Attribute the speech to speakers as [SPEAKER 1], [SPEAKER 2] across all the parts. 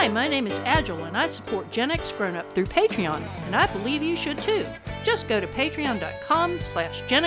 [SPEAKER 1] Hi, my name is Agile, and I support Gen X Grown Up through Patreon, and I believe you should too. Just go to patreon.com slash Gen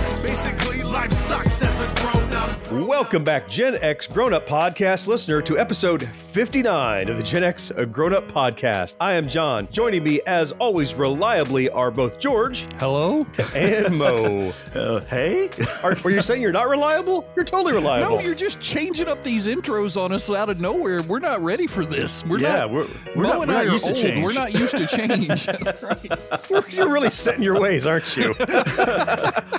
[SPEAKER 2] Welcome back, Gen X Grown Up Podcast listener, to episode 59 of the Gen X Grown Up Podcast. I am John. Joining me, as always, reliably, are both George
[SPEAKER 3] Hello?
[SPEAKER 2] and Mo.
[SPEAKER 4] Uh, hey?
[SPEAKER 2] Are, you saying you're not reliable? You're totally reliable.
[SPEAKER 3] No, you're just changing up these intros on us out of nowhere. We're not ready for this. We're
[SPEAKER 4] Yeah,
[SPEAKER 3] not.
[SPEAKER 4] we're- we're
[SPEAKER 3] Mo
[SPEAKER 4] not-
[SPEAKER 3] and
[SPEAKER 4] we're
[SPEAKER 3] I
[SPEAKER 4] not
[SPEAKER 3] are
[SPEAKER 4] used to
[SPEAKER 3] old.
[SPEAKER 4] change.
[SPEAKER 3] We're not used to change. That's right.
[SPEAKER 2] You're really set in your ways, aren't you?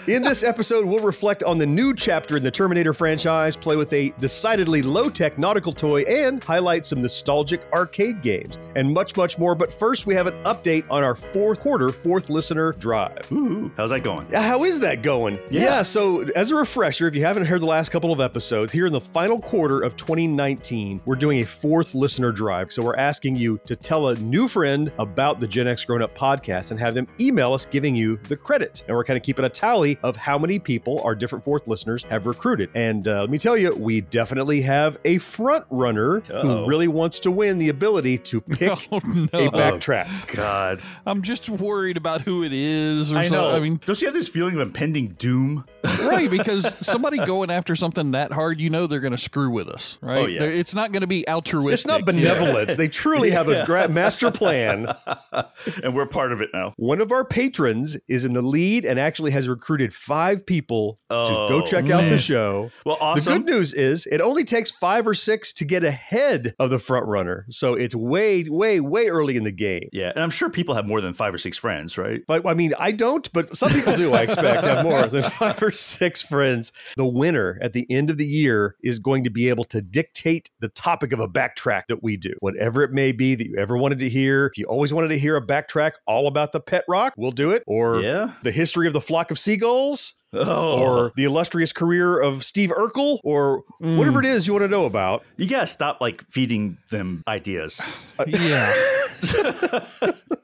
[SPEAKER 2] in this episode, we'll reflect on the new chapter in the Terminator franchise, play with a decidedly low tech nautical toy, and highlight some nostalgic arcade games, and much, much more. But first, we have an update on our fourth quarter, fourth listener drive.
[SPEAKER 4] Ooh, how's that going?
[SPEAKER 2] Yeah, How is that going?
[SPEAKER 4] Yeah.
[SPEAKER 2] so as a refresher, if you haven't heard the last couple of episodes, here in the final quarter of 2019, we're doing a fourth listener drive. So we're asking you to tell a new friend about the Gen X Grown Up podcast and have them email us giving you the credit. And we're kind of keeping a tally of how many people our different fourth listeners have recruited. And uh, let me tell you, we definitely have a front runner who
[SPEAKER 4] Uh-oh.
[SPEAKER 2] really wants to win the ability to pick
[SPEAKER 3] Oh, no.
[SPEAKER 2] a backtrack.
[SPEAKER 4] God.
[SPEAKER 3] I'm just worried about who it is or
[SPEAKER 4] I
[SPEAKER 3] something.
[SPEAKER 4] know.
[SPEAKER 3] I mean,
[SPEAKER 4] Don't you have this feeling of impending doom?
[SPEAKER 3] Right, because somebody going after something that hard, you know they're going to screw with us, right?
[SPEAKER 4] Oh, yeah.
[SPEAKER 3] It's not going to be altruistic.
[SPEAKER 2] It's not benevolence. They truly have a gra- master plan.
[SPEAKER 4] and we're part of it now.
[SPEAKER 2] One of our patrons is in the lead and actually has recruited five people to
[SPEAKER 4] Oh,
[SPEAKER 2] go check out the show.
[SPEAKER 4] Well, awesome.
[SPEAKER 2] The good news is it only takes five or six to get ahead of the front runner. So it's way, way, way early in the game.
[SPEAKER 4] yeah, and I'm sure people have more than five or six friends, right?
[SPEAKER 2] But I mean, I don't, but some people do, I expect, have more than five or six friends. The winner at the end of the year is going to be able to dictate the topic of a backtrack that we do. Whatever it may be that you ever wanted to hear. If you always wanted to hear a backtrack all about the pet rock, we'll do it. Or
[SPEAKER 4] Yeah.
[SPEAKER 2] the history of the flock of seagulls.
[SPEAKER 4] Oh,
[SPEAKER 2] Or the illustrious career of Steve Urkel, or hmm. whatever it is you want to know about.
[SPEAKER 4] you gotta stop like feeding them ideas.
[SPEAKER 3] Yeah.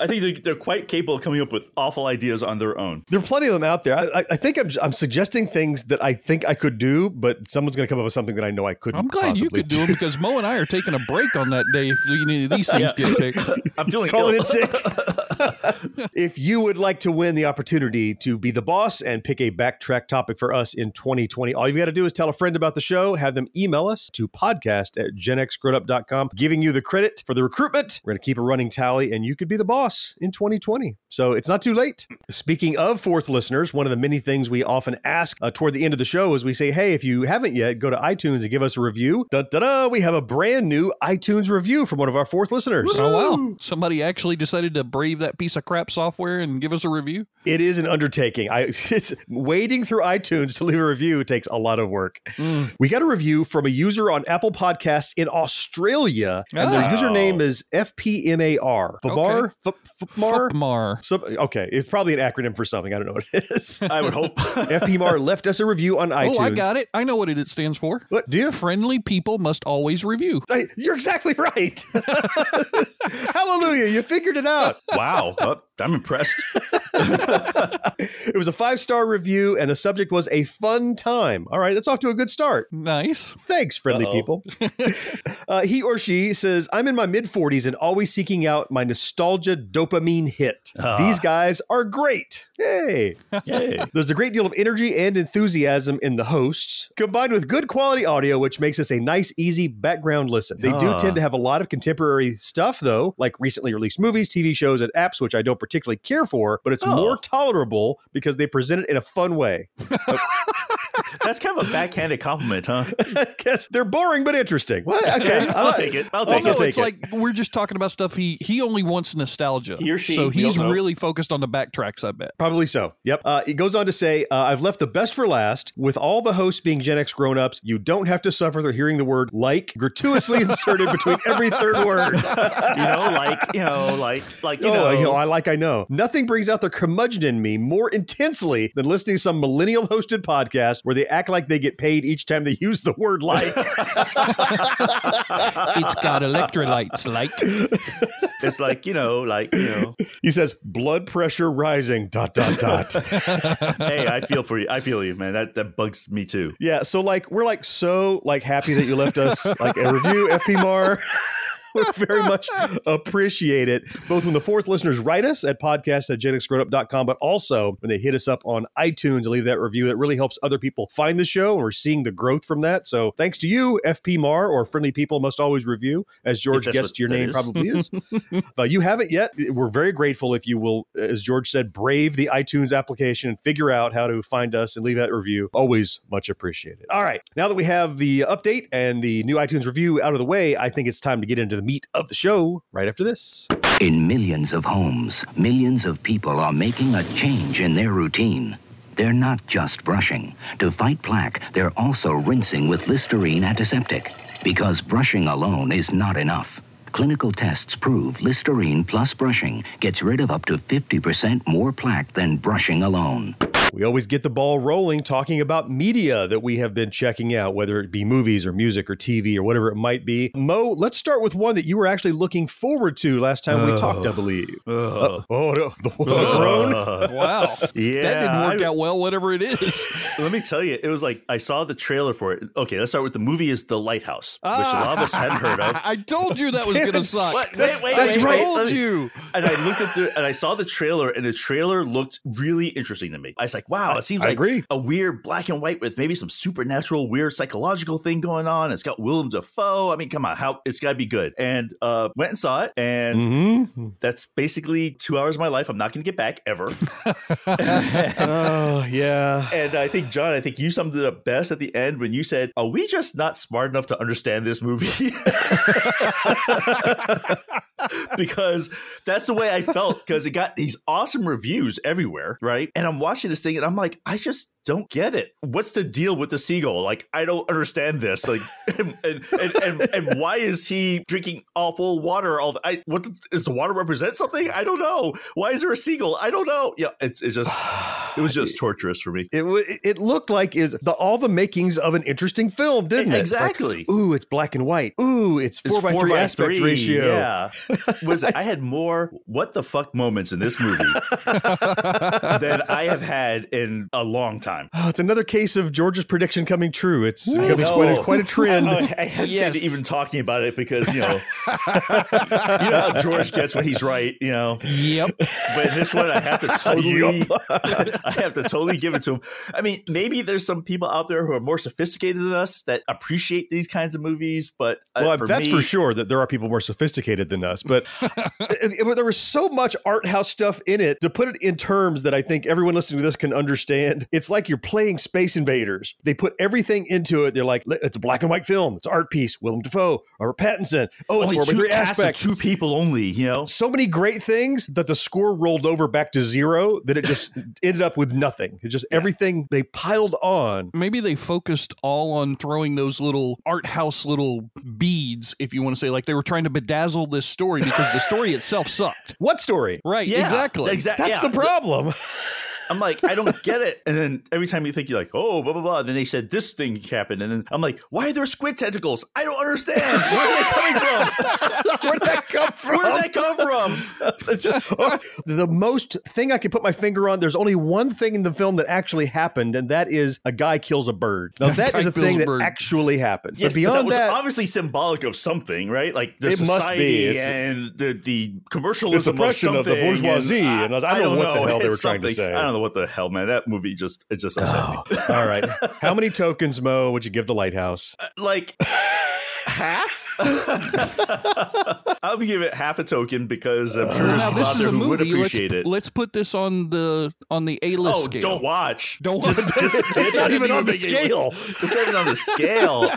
[SPEAKER 4] I think they're, they're quite capable of coming up with awful ideas on their own.
[SPEAKER 2] There are plenty of them out there. I, I- I think I'm, I'm suggesting things that I think I could do, but someone's going to come up with something that I know I couldn't.
[SPEAKER 3] I'm glad you could do it because Mo and I are taking a break on that day if any of these things get picked.
[SPEAKER 4] I'm feeling
[SPEAKER 2] calling
[SPEAKER 4] ill.
[SPEAKER 2] it sick. if you would like to win the opportunity to be the boss and pick a backtrack topic for us in 2020, all you've got to do is tell a friend about the show, have them email us to podcast at genxgrownup.com, giving you the credit for the recruitment. We're going to keep a running tally, and you could be the boss in 2020. So it's not too late. Speaking of fourth listeners, one of the many things we often ask uh, toward the end of the show is we say, hey, if you haven't yet, go to iTunes and give us a review. Dun, dun, dun, we have a brand new iTunes review from one of our fourth listeners.
[SPEAKER 3] Oh, wow. Somebody actually decided to brave that piece of crap software and give us a review?
[SPEAKER 2] It is an undertaking. I it's wading through iTunes to leave a review takes a lot of work. Mm. We got a review from a user on Apple Podcasts in Australia, and their
[SPEAKER 3] Oh.
[SPEAKER 2] username is FPMAR. Bamar?
[SPEAKER 3] Okay.
[SPEAKER 2] F- Fmar?
[SPEAKER 3] Mar.
[SPEAKER 2] Some- okay, it's probably an acronym for something. I don't know what it is.
[SPEAKER 4] I would hope.
[SPEAKER 2] FPMAR left us a review on iTunes.
[SPEAKER 3] Oh, I got it. I know what it stands for.
[SPEAKER 2] What do you?
[SPEAKER 3] Friendly people must always review.
[SPEAKER 2] Hey, You're exactly right. Hallelujah! You figured it out.
[SPEAKER 4] wow. Oh, I'm impressed.
[SPEAKER 2] It was a five star review, and the subject was a fun time. All right, that's off to a good start.
[SPEAKER 3] Nice.
[SPEAKER 2] Thanks, friendly
[SPEAKER 4] Uh-oh.
[SPEAKER 2] people. uh, he or she says, I'm in my mid 40s and always seeking out my nostalgia dopamine hit.
[SPEAKER 4] Ah.
[SPEAKER 2] These guys are great. Hey.
[SPEAKER 4] Yay.
[SPEAKER 2] There's a great deal of energy and enthusiasm in the hosts, combined with good quality audio, which makes this a nice, easy background listen. They do
[SPEAKER 4] Ah.
[SPEAKER 2] tend to have a lot of contemporary stuff, though, like recently released movies, TV shows, and apps, which I don't particularly care for, but it's
[SPEAKER 4] Oh.
[SPEAKER 2] more tolerable because they present it in a fun way. way.
[SPEAKER 4] That's kind of a backhanded compliment, huh?
[SPEAKER 2] Guess they're boring but interesting. Well, okay, I
[SPEAKER 4] I'll take it. I'll
[SPEAKER 3] Well,
[SPEAKER 4] take it.
[SPEAKER 3] it's
[SPEAKER 2] it.
[SPEAKER 3] like we're just talking about stuff he he only wants nostalgia.
[SPEAKER 4] He or she,
[SPEAKER 3] So he's really focused on the backtracks. I bet.
[SPEAKER 2] Probably so. Yep. Uh, it goes on to say, uh, I've left the best for last. With all the hosts being Gen X grown ups, you don't have to suffer through hearing the word like gratuitously inserted between every third word.
[SPEAKER 4] You know, like you know, like like you
[SPEAKER 2] oh,
[SPEAKER 4] know,
[SPEAKER 2] you know, I like I know. Nothing brings out the curmudgeon in me more intensely than listening to some millennial hosted podcast where they act like they get paid each time they use the word like.
[SPEAKER 3] It's got electrolytes, like
[SPEAKER 4] it's like you know, like you know.
[SPEAKER 2] he says, blood pressure rising, dot, dot, dot.
[SPEAKER 4] hey, I feel for you. I feel you, man. That that bugs me too.
[SPEAKER 2] Yeah, so like we're like so like happy that you left us like a review, FP Mar. We very much appreciate it, both when the fourth listeners write us at podcast at genxgrownup.com, but also when they hit us up on iTunes and leave that review. It really helps other people find the show, and we're seeing the growth from that. So thanks to you, FP Mar, or friendly people must always review, as George guessed your name
[SPEAKER 4] is.
[SPEAKER 2] probably is. if uh, you haven't yet, we're very grateful if you will, as George said, brave the iTunes application and figure out how to find us and leave that review. Always much appreciated. All right. Now that we have the update and the new iTunes review out of the way, I think it's time to get into the meat of the show right after this.
[SPEAKER 5] In millions of homes, millions of people are making a change in their routine. They're not just brushing. To fight plaque, they're also rinsing with Listerine antiseptic. Because brushing alone is not enough. Clinical tests prove Listerine plus brushing gets rid of up to 50% more plaque than brushing alone.
[SPEAKER 2] We always get the ball rolling talking about media that we have been checking out, whether it be movies or music or TV or whatever it might be. Mo, let's start with one that you were actually looking forward to last time we talked, I believe. Uh, oh, no. The, the groan?
[SPEAKER 3] wow,
[SPEAKER 4] Yeah,
[SPEAKER 3] that didn't work
[SPEAKER 4] I-
[SPEAKER 3] out well. Whatever it is.
[SPEAKER 4] Let me tell you, it was like I saw the trailer for it. Okay, let's start with the movie. Is The Lighthouse, which a lot of us hadn't heard of.
[SPEAKER 3] I told you that was going to suck.
[SPEAKER 4] What?
[SPEAKER 2] That's-
[SPEAKER 4] wait, wait,
[SPEAKER 2] that's
[SPEAKER 4] wait,
[SPEAKER 2] right.
[SPEAKER 4] wait,
[SPEAKER 3] told you.
[SPEAKER 4] And I looked at the and I saw the trailer, and the trailer looked really interesting to me. I was like, "Wow, it seems
[SPEAKER 2] I
[SPEAKER 4] like
[SPEAKER 2] agree.
[SPEAKER 4] a weird black and white with maybe some supernatural, weird psychological thing going on. It's got Willem Dafoe. I mean, come on, how it's got to be good." And uh, went and saw it, and
[SPEAKER 2] Mm-hmm.
[SPEAKER 4] that's basically two hours of my life. I'm not going to get back ever.
[SPEAKER 2] Oh, yeah.
[SPEAKER 4] And I think, John, I think you summed it up best at the end when you said, Are we just not smart enough to understand this movie? because that's the way I felt because it got these awesome reviews everywhere, right? And I'm watching this and I'm like, I just don't get it. What's the deal with the seagull? Like, I don't understand this. Like, and and, and, and, why is he drinking awful water? All the, I, what the, does the water represent something? I don't know. Why is there a seagull? I don't know. Yeah, it's, it's just it was just torturous for me.
[SPEAKER 2] It, it looked like is the all the makings of an interesting film, didn't it? It's like,
[SPEAKER 4] Exactly.
[SPEAKER 2] Ooh, it's black and white. Ooh, it's four
[SPEAKER 4] It's
[SPEAKER 2] by three aspect
[SPEAKER 4] three,
[SPEAKER 2] ratio.
[SPEAKER 4] Yeah, was I had more what the fuck moments in this movie than I have had in a long time.
[SPEAKER 2] Oh, it's another case of George's prediction coming true. It's becoming quite a, quite a trend.
[SPEAKER 4] I, I hesitate
[SPEAKER 3] Yes.
[SPEAKER 4] even talking about it because you know, you know how George gets when he's right. You know,
[SPEAKER 3] Yep.
[SPEAKER 4] but in this one I have to totally, I have to totally give it to him. I mean, maybe there's some people out there who are more sophisticated than us that appreciate these kinds of movies, but uh,
[SPEAKER 2] well,
[SPEAKER 4] for
[SPEAKER 2] that's
[SPEAKER 4] me,
[SPEAKER 2] for sure that there are people more sophisticated than us, but it- it- there was so much art house stuff in it. To put it in terms that I think everyone listening to this can understand, it's like you're playing Space Invaders. They put everything into it. They're like, it's a black and white film. It's art piece. Willem Dafoe, Robert Pattinson. Oh, it's oh,
[SPEAKER 4] only
[SPEAKER 2] four by
[SPEAKER 4] two
[SPEAKER 2] three
[SPEAKER 4] casts
[SPEAKER 2] aspect.
[SPEAKER 4] two people only. You know,
[SPEAKER 2] so many great things that the score rolled over back to zero that it just ended up with nothing. It just everything they piled on.
[SPEAKER 3] Maybe they focused all on throwing those little art house little beads, if you want to say, like they were trying to bedazzle this story because the story itself sucked.
[SPEAKER 2] What story?
[SPEAKER 3] Right,
[SPEAKER 4] Yeah,
[SPEAKER 3] exactly.
[SPEAKER 4] exactly.
[SPEAKER 2] That's
[SPEAKER 4] yeah.
[SPEAKER 2] the problem.
[SPEAKER 4] I'm like, I don't get it. And then every time you think you're like, oh, blah blah blah. Then they said this thing happened, and then I'm like, why are there squid tentacles? I don't understand. Where are they coming from?
[SPEAKER 2] Where'd that come from?
[SPEAKER 4] Where did that come from?
[SPEAKER 2] Just- oh, the most thing I can put my finger on, there's only one thing in the film that actually happened, and that is a guy kills a bird. Now, that is a thing that
[SPEAKER 3] bird.
[SPEAKER 2] actually happened.
[SPEAKER 4] Yes,
[SPEAKER 2] but
[SPEAKER 4] but that
[SPEAKER 2] beyond
[SPEAKER 4] was
[SPEAKER 2] that,
[SPEAKER 4] obviously symbolic of something, right? Like the
[SPEAKER 2] It must be.
[SPEAKER 4] society
[SPEAKER 2] It's-
[SPEAKER 4] and the the commercialism
[SPEAKER 2] The suppression of the
[SPEAKER 4] something,
[SPEAKER 2] bourgeoisie, and I I, don't know what the hell they were
[SPEAKER 4] It's
[SPEAKER 2] trying to say.
[SPEAKER 4] I don't know what the hell, man. That movie just it just upset me.
[SPEAKER 2] Oh, all right. How many tokens, Mo, would you give the lighthouse?
[SPEAKER 4] Uh, like half. I'll give it half a token because I'm sure there's
[SPEAKER 3] now this is a
[SPEAKER 4] who would
[SPEAKER 3] movie. Let's,
[SPEAKER 4] appreciate it.
[SPEAKER 3] let's put this on the on the A list
[SPEAKER 4] Oh,
[SPEAKER 3] scale.
[SPEAKER 4] don't watch.
[SPEAKER 3] Don't watch.
[SPEAKER 4] just-
[SPEAKER 2] It's
[SPEAKER 4] it's
[SPEAKER 2] not even on the scale.
[SPEAKER 4] It's not even on the scale.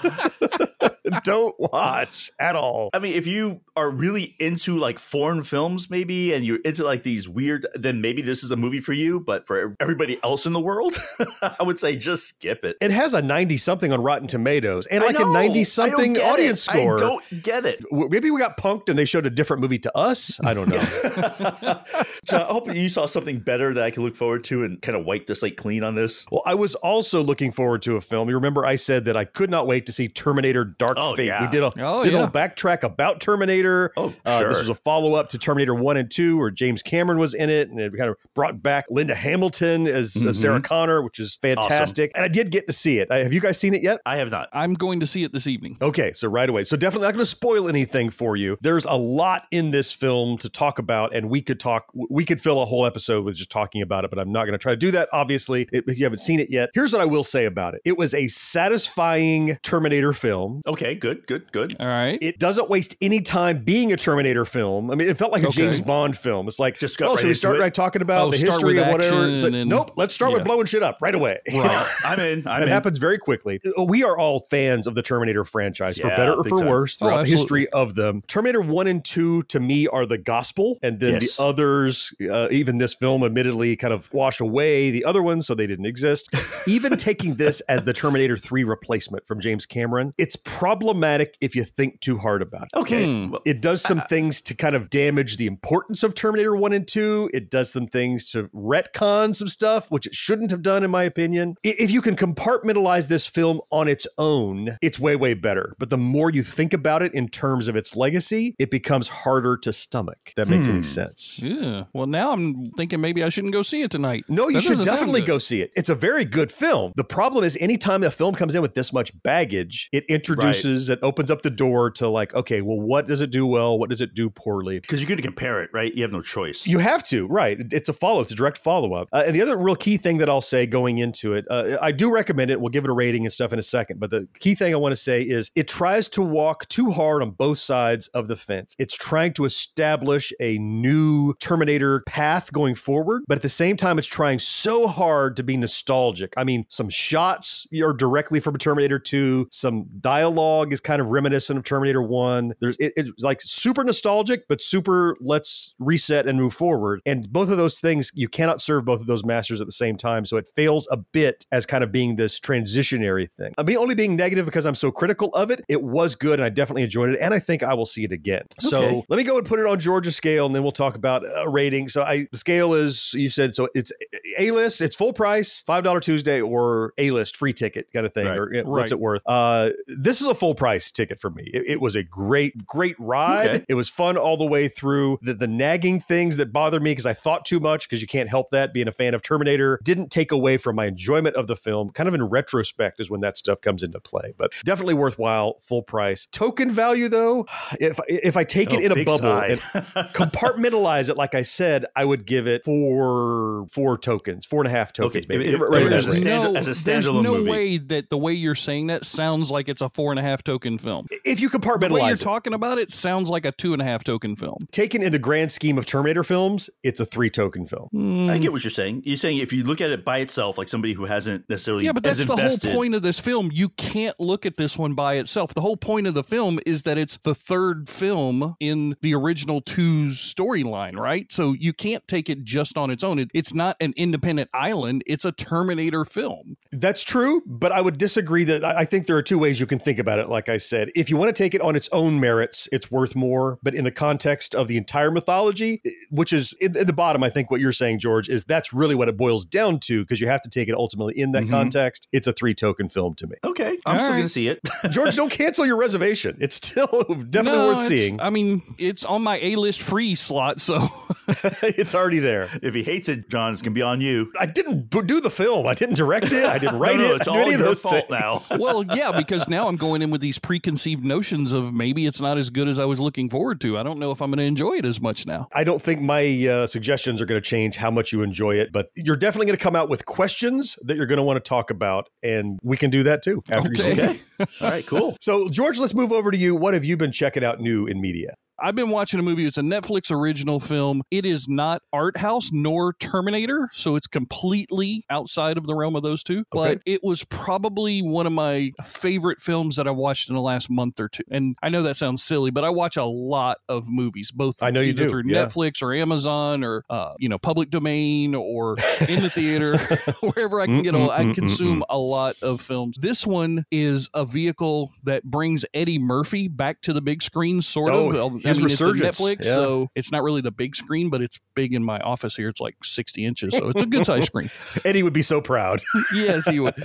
[SPEAKER 2] Don't watch at all.
[SPEAKER 4] I mean, if you are really into like foreign films, maybe, and you're into like these weird, then maybe this is a movie for you. But for everybody else in the world, I would say just skip it.
[SPEAKER 2] It has a 90 something on Rotten Tomatoes and like a 90 something audience
[SPEAKER 4] it.
[SPEAKER 2] score.
[SPEAKER 4] I don't get it.
[SPEAKER 2] Maybe we got punked and they showed a different movie to us. I don't know.
[SPEAKER 4] John, I hope you saw something better that I can look forward to and kind of wipe the slate clean on this.
[SPEAKER 2] well, I was also looking forward to a film. You remember I said that I could not wait to see Terminator Dark
[SPEAKER 4] Oh,
[SPEAKER 2] Fate.
[SPEAKER 4] yeah.
[SPEAKER 2] We did a
[SPEAKER 3] Oh,
[SPEAKER 2] did
[SPEAKER 3] yeah.
[SPEAKER 2] little backtrack about Terminator.
[SPEAKER 4] Oh,
[SPEAKER 2] Uh,
[SPEAKER 4] sure.
[SPEAKER 2] This was a follow up to Terminator 1 and 2, where James Cameron was in it, and it kind of brought back Linda Hamilton as, as
[SPEAKER 4] Mhm.
[SPEAKER 2] Sarah Connor, which is fantastic. And I did get to see it. Uh, have you guys seen it yet?
[SPEAKER 4] I have not.
[SPEAKER 3] I'm going to see it this evening.
[SPEAKER 2] Okay, so right away. So definitely not going to spoil anything for you. There's a lot in this film to talk about, and we could talk. We could fill a whole episode with just talking about it, but I'm not going to try to do that. Obviously, if you haven't seen it yet, here's what I will say about it: it was a satisfying Terminator film.
[SPEAKER 4] Okay, good, good, good.
[SPEAKER 3] All right.
[SPEAKER 2] It doesn't waste any time being a Terminator film. I mean, it felt like a
[SPEAKER 3] Okay.
[SPEAKER 2] James Bond film. It's like,
[SPEAKER 4] Just got
[SPEAKER 2] oh,
[SPEAKER 4] right
[SPEAKER 2] should we start
[SPEAKER 4] it?
[SPEAKER 2] by talking about
[SPEAKER 3] Oh,
[SPEAKER 2] the history
[SPEAKER 3] with
[SPEAKER 2] of whatever? It's like,
[SPEAKER 3] and-
[SPEAKER 2] nope, let's start with blowing shit up right away.
[SPEAKER 4] Right. I'm in. I'm
[SPEAKER 2] it
[SPEAKER 4] in.
[SPEAKER 2] happens very quickly. We are all fans of the Terminator franchise, for better or for
[SPEAKER 4] time.
[SPEAKER 2] worse,
[SPEAKER 3] Oh,
[SPEAKER 2] throughout the history of them. Terminator 1 and 2 to me are the gospel, and then
[SPEAKER 4] Yes.
[SPEAKER 2] the others, uh, even this film, admittedly kind of wash away the other ones so they didn't exist. even taking this as the Terminator 3 replacement from James Cameron, it's problematic if you think too hard about it.
[SPEAKER 4] Okay. Well,
[SPEAKER 2] It does some things to kind of damage the importance of Terminator 1 and 2. It does some things to retcon some stuff, which it shouldn't have done, in my opinion. If you can compartmentalize this film on its own, it's way, way better. But the more you think about it in terms of its legacy, it becomes harder to stomach. If that makes any
[SPEAKER 4] Hmm.
[SPEAKER 2] sense.
[SPEAKER 3] Yeah. Well, now I'm thinking maybe I shouldn't go see it tonight.
[SPEAKER 2] No, you should definitely go see it. It's a very good film. The problem is, anytime a film comes in with this much baggage, it introduces, it opens up the door to like, okay, well, what does it do well? What does it do poorly?
[SPEAKER 4] because you're going to compare it, right? You have no choice.
[SPEAKER 2] You have to, right? It's a follow. It's a direct follow up. Uh, and the other real key thing that I'll say going into it, uh, I do recommend it. We'll give it a rating and stuff in a second. But the key thing I want to say is it tries to walk too hard on both sides of the fence. It's trying to establish a new Terminator path going forward, but at the same time, it's trying so hard to be nostalgic. I mean, some shots are directly from Terminator 2. Some dialogue is kind of reminiscent of Terminator 1. There's it, it's like super nostalgic, but super let's reset and move forward. And both of those things, you cannot serve both of those masters at the same time. So it fails a bit as kind of being this transitionary thing. I'm only being negative because I'm so critical of it. It was good and I definitely enjoyed it. And I think I will see it again. So let me go and put it on Georgia scale and then we'll talk about a rating. So I scale is you said so it's A list, it's full price, five dollar Tuesday or A list free ticket kind of thing.
[SPEAKER 4] Right.
[SPEAKER 2] Or know, what's it worth? Uh this is a full price ticket for me. It, it was a great, great ride.
[SPEAKER 4] Okay.
[SPEAKER 2] It was fun all the way through. The, the nagging things that bothered me because I thought too much because you can't help that being a fan of Terminator didn't take away from my enjoyment of the film. Kind of in retrospect is when that stuff comes into play, but definitely worthwhile, full price. Token value though, if if I take oh, it
[SPEAKER 4] Oh,
[SPEAKER 2] in a bubble
[SPEAKER 4] sigh.
[SPEAKER 2] and compartmentalize it, like I said, I would give it four four tokens, four and a half tokens,
[SPEAKER 4] Okay,
[SPEAKER 2] maybe.
[SPEAKER 4] it- it-
[SPEAKER 2] right in
[SPEAKER 4] as a
[SPEAKER 2] range.
[SPEAKER 4] stand-
[SPEAKER 3] no,
[SPEAKER 4] as a
[SPEAKER 3] there's
[SPEAKER 4] standalone
[SPEAKER 3] no
[SPEAKER 4] movie.
[SPEAKER 3] way that the way you're saying that sounds like it's a four and a half token film.
[SPEAKER 2] if you
[SPEAKER 3] The way
[SPEAKER 2] compartmentalize
[SPEAKER 3] you're
[SPEAKER 2] it.
[SPEAKER 3] talking about it sounds like a two and a half token film.
[SPEAKER 2] taken in the grand scheme of Terminator films, it's a three token film. Hmm.
[SPEAKER 4] I get what you're saying. You're saying if you look at it by itself, like somebody who hasn't necessarily
[SPEAKER 3] Yeah, but
[SPEAKER 4] as
[SPEAKER 3] that's the whole point of this film. You can't look at this one by itself. The whole point of the film is that it's the third film in the original two's storyline, right? So you can't take it just on its own. It, it's not an independent island. It's a Terminator film.
[SPEAKER 2] That's true, but I would disagree that I I think there are two ways you can think about it. Like I said, if you want to take it on its own merits, it's worth more. But in the context of the entire mythology, which is in, in the bottom, I think what you're saying, George, is that's really what it boils down to because you have to take it ultimately in that
[SPEAKER 4] Mhm.
[SPEAKER 2] context. It's a three token film to me.
[SPEAKER 4] Okay, I'm
[SPEAKER 3] All
[SPEAKER 4] still
[SPEAKER 3] right.
[SPEAKER 4] going to see it.
[SPEAKER 2] George, don't cancel your reservation. It's still definitely
[SPEAKER 3] No,
[SPEAKER 2] worth seeing.
[SPEAKER 3] I mean, it's on my A list free slot, so
[SPEAKER 2] it's already there.
[SPEAKER 4] if he hates it, John, it's going to be on you.
[SPEAKER 2] I didn't b- do the film. I didn't direct it. I didn't write
[SPEAKER 4] no,
[SPEAKER 2] it.
[SPEAKER 4] it's
[SPEAKER 2] I didn't
[SPEAKER 4] all
[SPEAKER 2] of
[SPEAKER 4] your fault
[SPEAKER 2] things.
[SPEAKER 4] now.
[SPEAKER 3] well, yeah, because now I'm going in in with these preconceived notions of maybe it's not as good as I was looking forward to. I don't know if I'm going to enjoy it as much now.
[SPEAKER 2] I don't think my uh, suggestions are going to change how much you enjoy it, but you're definitely going to come out with questions that you're going to want to talk about, and we can do that too after you see it.
[SPEAKER 3] Okay.
[SPEAKER 4] Okay. All right, cool.
[SPEAKER 2] So, George, let's move over to you. What have you been checking out new in media?
[SPEAKER 3] I've been watching a movie. It's a Netflix original film. It is not art house nor Terminator, so it's completely outside of the realm of those two. But it was probably one of my favorite films that I watched in the last month or two. And I know that sounds silly, but I watch a lot of movies, both
[SPEAKER 2] I know you do,
[SPEAKER 3] through
[SPEAKER 2] yeah.
[SPEAKER 3] Netflix or Amazon or uh, you know public domain or in the theater, wherever I can get. A, I consume a lot of films. This one is a vehicle that brings Eddie Murphy back to the big screen, sort
[SPEAKER 2] Oh,
[SPEAKER 3] of.
[SPEAKER 2] His
[SPEAKER 3] I mean, it's a
[SPEAKER 2] resurgence.
[SPEAKER 3] Netflix,
[SPEAKER 2] Yeah.
[SPEAKER 3] so it's not really the big screen, but it's big in my office here. It's like 60 inches, so it's a good size screen.
[SPEAKER 2] Eddie would be so proud.
[SPEAKER 3] Yes, he would.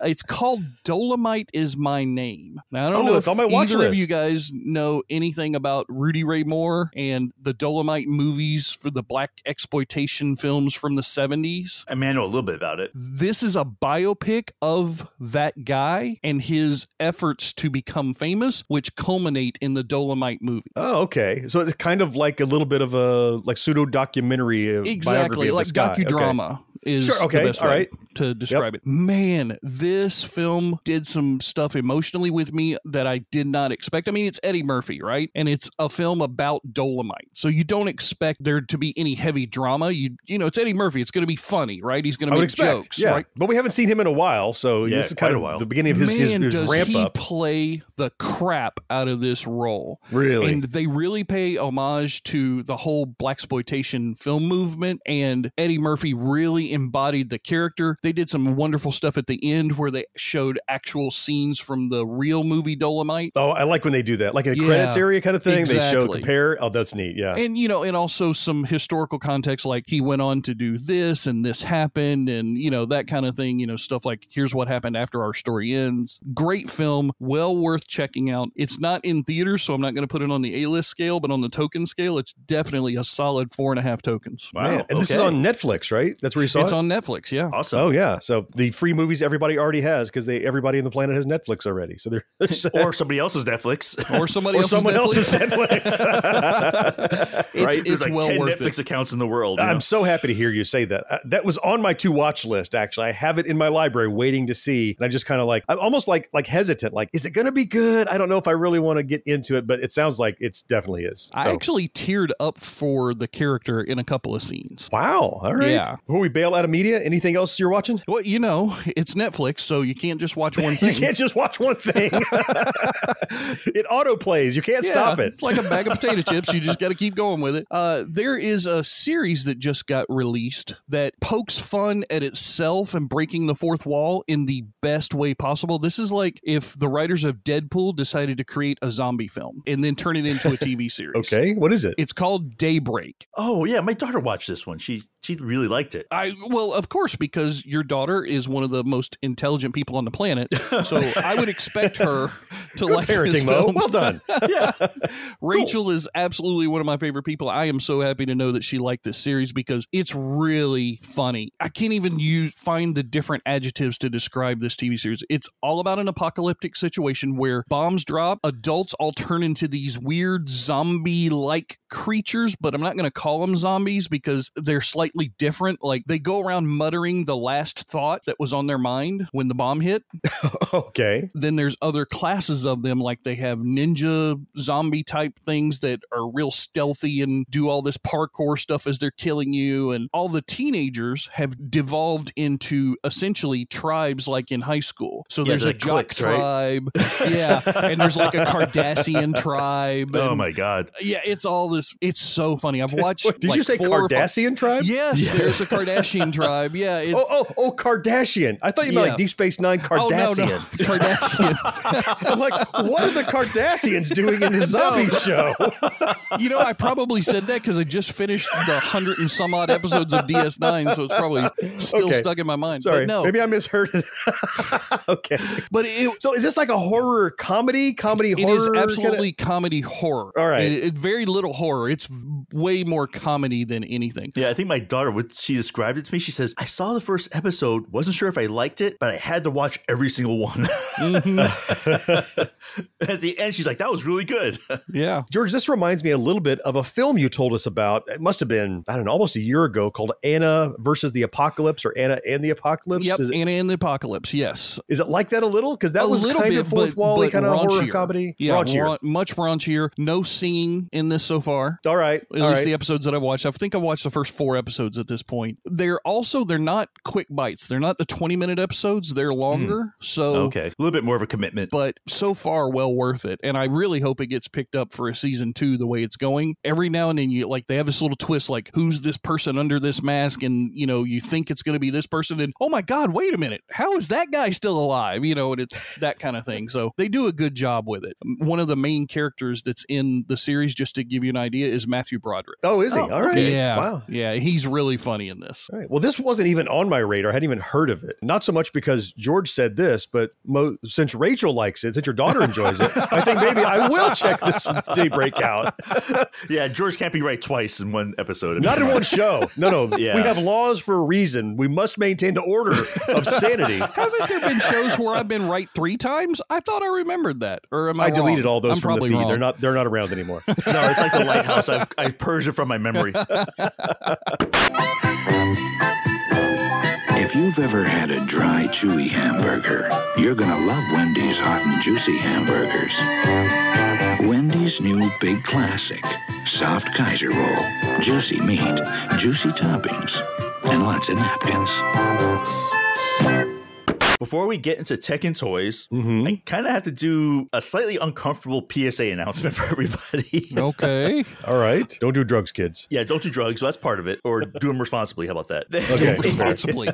[SPEAKER 3] It's called Dolomite is my name. Now I don't
[SPEAKER 2] Oh,
[SPEAKER 3] know if
[SPEAKER 2] on my watch
[SPEAKER 3] either of you guys know anything about Rudy Ray Moore and the Dolomite movies for the black exploitation films from the 70s.
[SPEAKER 4] I mean, I know a little bit about it.
[SPEAKER 3] This is a biopic of that guy and his efforts to become famous, which culminate in the Dolomite movie.
[SPEAKER 2] Oh, okay. So it's kind of like a little bit of a like pseudo documentary, uh, biography
[SPEAKER 3] exactly
[SPEAKER 2] of
[SPEAKER 3] like
[SPEAKER 2] docudrama. Okay.
[SPEAKER 3] Docudrama is
[SPEAKER 2] Sure, okay,
[SPEAKER 3] the best
[SPEAKER 2] all
[SPEAKER 3] way
[SPEAKER 2] right.
[SPEAKER 3] to describe it man this film did some stuff emotionally with me that i did not expect i mean it's eddie murphy right and it's a film about dolomite so you don't expect there to be any heavy drama you you know it's eddie murphy it's going to be funny right he's going to make
[SPEAKER 2] expect,
[SPEAKER 3] jokes
[SPEAKER 2] yeah.
[SPEAKER 3] right
[SPEAKER 2] But we haven't seen him in a while, so
[SPEAKER 4] Yeah,
[SPEAKER 2] this is
[SPEAKER 4] quite
[SPEAKER 2] kind
[SPEAKER 4] a
[SPEAKER 2] of
[SPEAKER 4] while.
[SPEAKER 2] the beginning of his, his,
[SPEAKER 3] Man,
[SPEAKER 2] his
[SPEAKER 3] does
[SPEAKER 2] ramp
[SPEAKER 3] he
[SPEAKER 2] up.
[SPEAKER 3] play the crap out of this role
[SPEAKER 2] Really?
[SPEAKER 3] and they really pay homage to the whole black exploitation film movement and eddie murphy really embodied the character they did some wonderful stuff at the end where they showed actual scenes from the real movie dolomite
[SPEAKER 2] oh, I like when they do that, like a
[SPEAKER 3] Yeah,
[SPEAKER 2] credits area kind of thing. They show
[SPEAKER 3] exactly.
[SPEAKER 2] compare. Oh, that's neat. Yeah.
[SPEAKER 3] and you know and also some historical context like he went on to do this and this happened and you know that kind of thing you know stuff like here's what happened after our story ends great film well worth checking out it's not in theaters so i'm not going to put it on the a-list scale but on the token scale it's definitely a solid four and a half tokens
[SPEAKER 4] Wow.
[SPEAKER 2] Man, and this is on Netflix, right? That's where you saw
[SPEAKER 3] it's
[SPEAKER 2] it.
[SPEAKER 3] on netflix yeah
[SPEAKER 4] Awesome.
[SPEAKER 2] Oh yeah, so the free movies everybody already has because they everybody on the planet has Netflix already. So they're, they're
[SPEAKER 4] Or somebody else's Netflix.
[SPEAKER 3] or somebody
[SPEAKER 2] or
[SPEAKER 3] else's
[SPEAKER 2] someone
[SPEAKER 3] Netflix.
[SPEAKER 2] else's Netflix.
[SPEAKER 3] it's,
[SPEAKER 4] right?
[SPEAKER 3] it's
[SPEAKER 4] There's like
[SPEAKER 3] well
[SPEAKER 4] 10
[SPEAKER 3] worth
[SPEAKER 4] Netflix
[SPEAKER 3] it.
[SPEAKER 4] accounts in the world. you?
[SPEAKER 2] I'm so happy to hear you say that. Uh, that was on my to watch list. Actually, I have it in my library waiting to see, and I just kind of like I'm almost like like hesitant. Like, is it going to be good? I don't know if I really want to get into it, but it sounds like it's definitely is.
[SPEAKER 3] I actually teared up for the character in a couple of scenes.
[SPEAKER 2] Wow. All right.
[SPEAKER 3] Yeah.
[SPEAKER 2] Who we bail out of media, anything else you're watching?
[SPEAKER 3] Well, you know, it's Netflix, so you can't just watch one thing.
[SPEAKER 2] You can't just watch one thing. it auto plays. You can't
[SPEAKER 3] Yeah,
[SPEAKER 2] stop it.
[SPEAKER 3] It's like a bag of potato chips. You just got to keep going with it. Uh, there is a series that just got released that pokes fun at itself and breaking the fourth wall in the best way possible. This is like if the writers of Deadpool decided to create a zombie film and then turn it into a TV series.
[SPEAKER 2] Okay. What is it?
[SPEAKER 3] It's called Daybreak.
[SPEAKER 4] oh, yeah. My daughter watched this one. She she really liked it.
[SPEAKER 3] I well, of course, because your daughter is one of the most intelligent people on the planet, so I would expect her to
[SPEAKER 2] Good
[SPEAKER 3] like this
[SPEAKER 2] parenting, Mo.
[SPEAKER 3] film.
[SPEAKER 2] Well done.
[SPEAKER 3] yeah, Rachel is absolutely one of my favorite people. I am so happy to know that she liked this series because it's really funny. I can't even use find the different adjectives to describe this TV series. It's all about an apocalyptic situation where bombs drop, adults all turn into these weird zombie-like creatures, but I'm not going to call them zombies because they're slightly different. Like they go around muttering the last thought that was on their mind when the bomb hit
[SPEAKER 2] okay.
[SPEAKER 3] then there's other classes of them like they have ninja zombie type things that are real stealthy and do all this parkour stuff as they're killing you and all the teenagers have devolved into essentially tribes like in high school so
[SPEAKER 4] Yeah,
[SPEAKER 3] there's a jock
[SPEAKER 4] right?
[SPEAKER 3] tribe yeah and there's like a cardassian tribe
[SPEAKER 4] Oh my god.
[SPEAKER 3] yeah it's all this it's so funny i've watched
[SPEAKER 2] did
[SPEAKER 3] like
[SPEAKER 2] you say Cardassian tribe?
[SPEAKER 3] yes there's a kardashian tribe yeah oh, it's
[SPEAKER 2] Oh, oh, oh, Cardassian. I thought you meant
[SPEAKER 3] Yeah.
[SPEAKER 2] like Deep Space Nine
[SPEAKER 3] Oh, no, no. Kardashian.
[SPEAKER 2] I'm like, what are the Kardashians doing in this zombie show?
[SPEAKER 3] You know, I probably said that because I just finished the hundred and some odd episodes of DS9, so it's probably still
[SPEAKER 2] Okay.
[SPEAKER 3] stuck in my mind.
[SPEAKER 2] Sorry,
[SPEAKER 3] but no,
[SPEAKER 2] maybe I misheard it. okay.
[SPEAKER 3] but it,
[SPEAKER 2] So is this like a horror comedy? Comedy
[SPEAKER 3] it
[SPEAKER 2] horror?
[SPEAKER 3] is
[SPEAKER 2] kinda-
[SPEAKER 3] absolutely comedy horror.
[SPEAKER 2] All right.
[SPEAKER 3] it, it- very little horror. It's way more comedy than anything.
[SPEAKER 4] Yeah, I think my daughter, what she described it to me. She says, "I saw the first episode, wasn't sure if I liked it, but I had to watch every single one." Mm-hmm. At the end, she's like, "That was really good."
[SPEAKER 3] Yeah.
[SPEAKER 2] George, this reminds me a little bit of a film you told us about. It must have been, I don't know, almost a year ago called Anna versus the Apocalypse or Anna and the Apocalypse.
[SPEAKER 3] Yep.
[SPEAKER 2] Is, it,
[SPEAKER 3] Anna and the Apocalypse. Yes.
[SPEAKER 2] is it like that a little? Because that
[SPEAKER 3] A
[SPEAKER 2] was
[SPEAKER 3] little
[SPEAKER 2] kind
[SPEAKER 3] bit,
[SPEAKER 2] of fourth
[SPEAKER 3] but-
[SPEAKER 2] wally kind of horror
[SPEAKER 3] raunchier.
[SPEAKER 2] comedy.
[SPEAKER 3] Yeah.
[SPEAKER 2] Raunchier.
[SPEAKER 3] raun- much raunchier. No singing in this so far.
[SPEAKER 2] All right.
[SPEAKER 3] At
[SPEAKER 2] all
[SPEAKER 3] least
[SPEAKER 2] right.
[SPEAKER 3] the episodes that I've watched. I think I've watched the first four episodes at this point. They're also they're not quick bites. They're not the twenty minute episodes. They're hmm. longer. So
[SPEAKER 4] okay, a little bit more of a commitment.
[SPEAKER 3] but so far well worth it and i really hope it gets picked up for a season two the way it's going every now and then you like they have this little twist like who's this person under this mask and you know you think it's going to be this person and oh my god wait a minute how is that guy still alive you know and it's that kind of thing so they do a good job with it one of the main characters that's in the series just to give you an idea is matthew broderick
[SPEAKER 2] oh, is he?
[SPEAKER 4] Oh,
[SPEAKER 2] all right.
[SPEAKER 3] yeah
[SPEAKER 2] Wow.
[SPEAKER 3] yeah he's really funny in this
[SPEAKER 2] All right. Well, this wasn't even on my radar. I hadn't even heard of it. Not so much because George said this, but mo- since Rachel likes it, since your daughter enjoys it, I think maybe I will check this daybreak out.
[SPEAKER 4] yeah, George can't be right twice in one episode.
[SPEAKER 2] Not in one show. No, no.
[SPEAKER 4] Yeah.
[SPEAKER 2] We have laws for a reason. We must maintain the order of sanity.
[SPEAKER 3] haven't there been shows where i've been right three times i thought i remembered that or am i
[SPEAKER 2] I deleted
[SPEAKER 3] wrong?
[SPEAKER 2] all those
[SPEAKER 3] I'm
[SPEAKER 2] from the feed.
[SPEAKER 3] wrong.
[SPEAKER 2] They're not. They're not around anymore.
[SPEAKER 4] No, it's like the lighthouse. I've, I've purged it from my memory.
[SPEAKER 5] If you've ever had a dry, chewy hamburger, you're gonna love Wendy's hot and juicy hamburgers. Wendy's new big classic soft Kaiser roll, juicy meat, juicy toppings, and lots of napkins.
[SPEAKER 4] Before we get into tech and toys,
[SPEAKER 2] Mhm.
[SPEAKER 4] I kind of have to do a slightly uncomfortable PSA announcement for everybody.
[SPEAKER 3] okay
[SPEAKER 2] All right. Don't do drugs, kids.
[SPEAKER 4] Yeah, don't do drugs. So that's part of it. Or do them responsibly. How about that?
[SPEAKER 2] Okay.
[SPEAKER 3] responsibly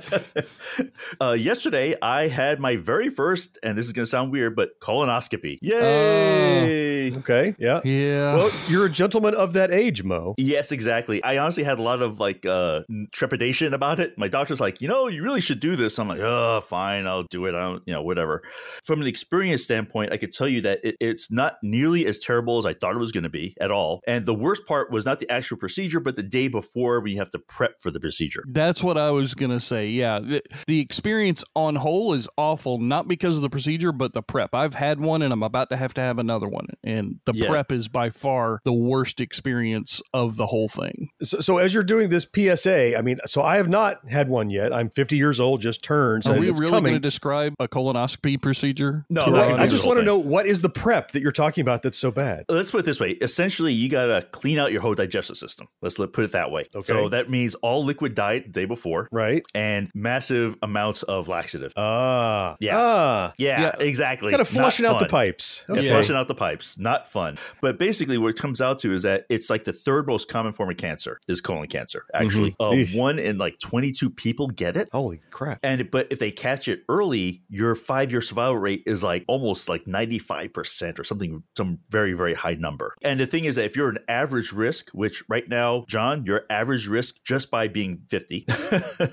[SPEAKER 4] uh, yesterday, I had my very first, and this is going to sound weird, but colonoscopy. Yay!
[SPEAKER 2] Okay. Yeah.
[SPEAKER 3] yeah
[SPEAKER 2] Well, you're a gentleman of that age, Mo.
[SPEAKER 4] Yes, exactly. I honestly had a lot of like uh trepidation about it. My doctor's like, you know, you really should do this. I'm like, oh, fine, I'll do it. I don't, you know, whatever. From an experience standpoint, I could tell you that it, it's not nearly as terrible as I thought it was going to be at all. And the worst part was not the actual procedure, but the day before when you have to prep for the procedure.
[SPEAKER 3] That's what I was gonna say. Yeah, the, the experience on whole is awful, not because of the procedure, but the prep. I've had one, and I'm about to have to have another one, and the
[SPEAKER 4] Yeah.
[SPEAKER 3] prep is by far the worst experience of the whole thing.
[SPEAKER 2] So, so as you're doing this PSA, I mean, so I have not had one yet. I'm 50 years old, just turned. So
[SPEAKER 3] Are we
[SPEAKER 2] it's
[SPEAKER 3] really
[SPEAKER 2] coming.
[SPEAKER 3] going to describe a colonoscopy procedure?
[SPEAKER 4] No, no, I- I
[SPEAKER 2] I just want to know what is the prep that you're talking about that's so bad?
[SPEAKER 4] Let's put it this way. Essentially, you got to clean out your whole digestive system. Let's let- put it that way.
[SPEAKER 2] Okay.
[SPEAKER 4] So that means all liquid diet the day before
[SPEAKER 2] Right?
[SPEAKER 4] and massive amounts of laxative.
[SPEAKER 2] Ah.
[SPEAKER 4] Yeah.
[SPEAKER 2] Ah.
[SPEAKER 4] Yeah,
[SPEAKER 3] Yeah.
[SPEAKER 4] exactly.
[SPEAKER 2] Kind of flushing out the
[SPEAKER 4] fun.
[SPEAKER 2] pipes.
[SPEAKER 4] Yeah, flushing out the pipes. Not fun. But basically, what it comes out to is that it's like the third most common form of cancer is colon cancer. Actually,
[SPEAKER 2] Mhm.
[SPEAKER 4] uh, one in like 22 people get it.
[SPEAKER 2] Holy crap.
[SPEAKER 4] And but if they catch it early, your five year survival rate is like almost like 95% or something, some very, very high number. And the thing is that if you're an average risk, which right now, John, you're average risk just by being 50.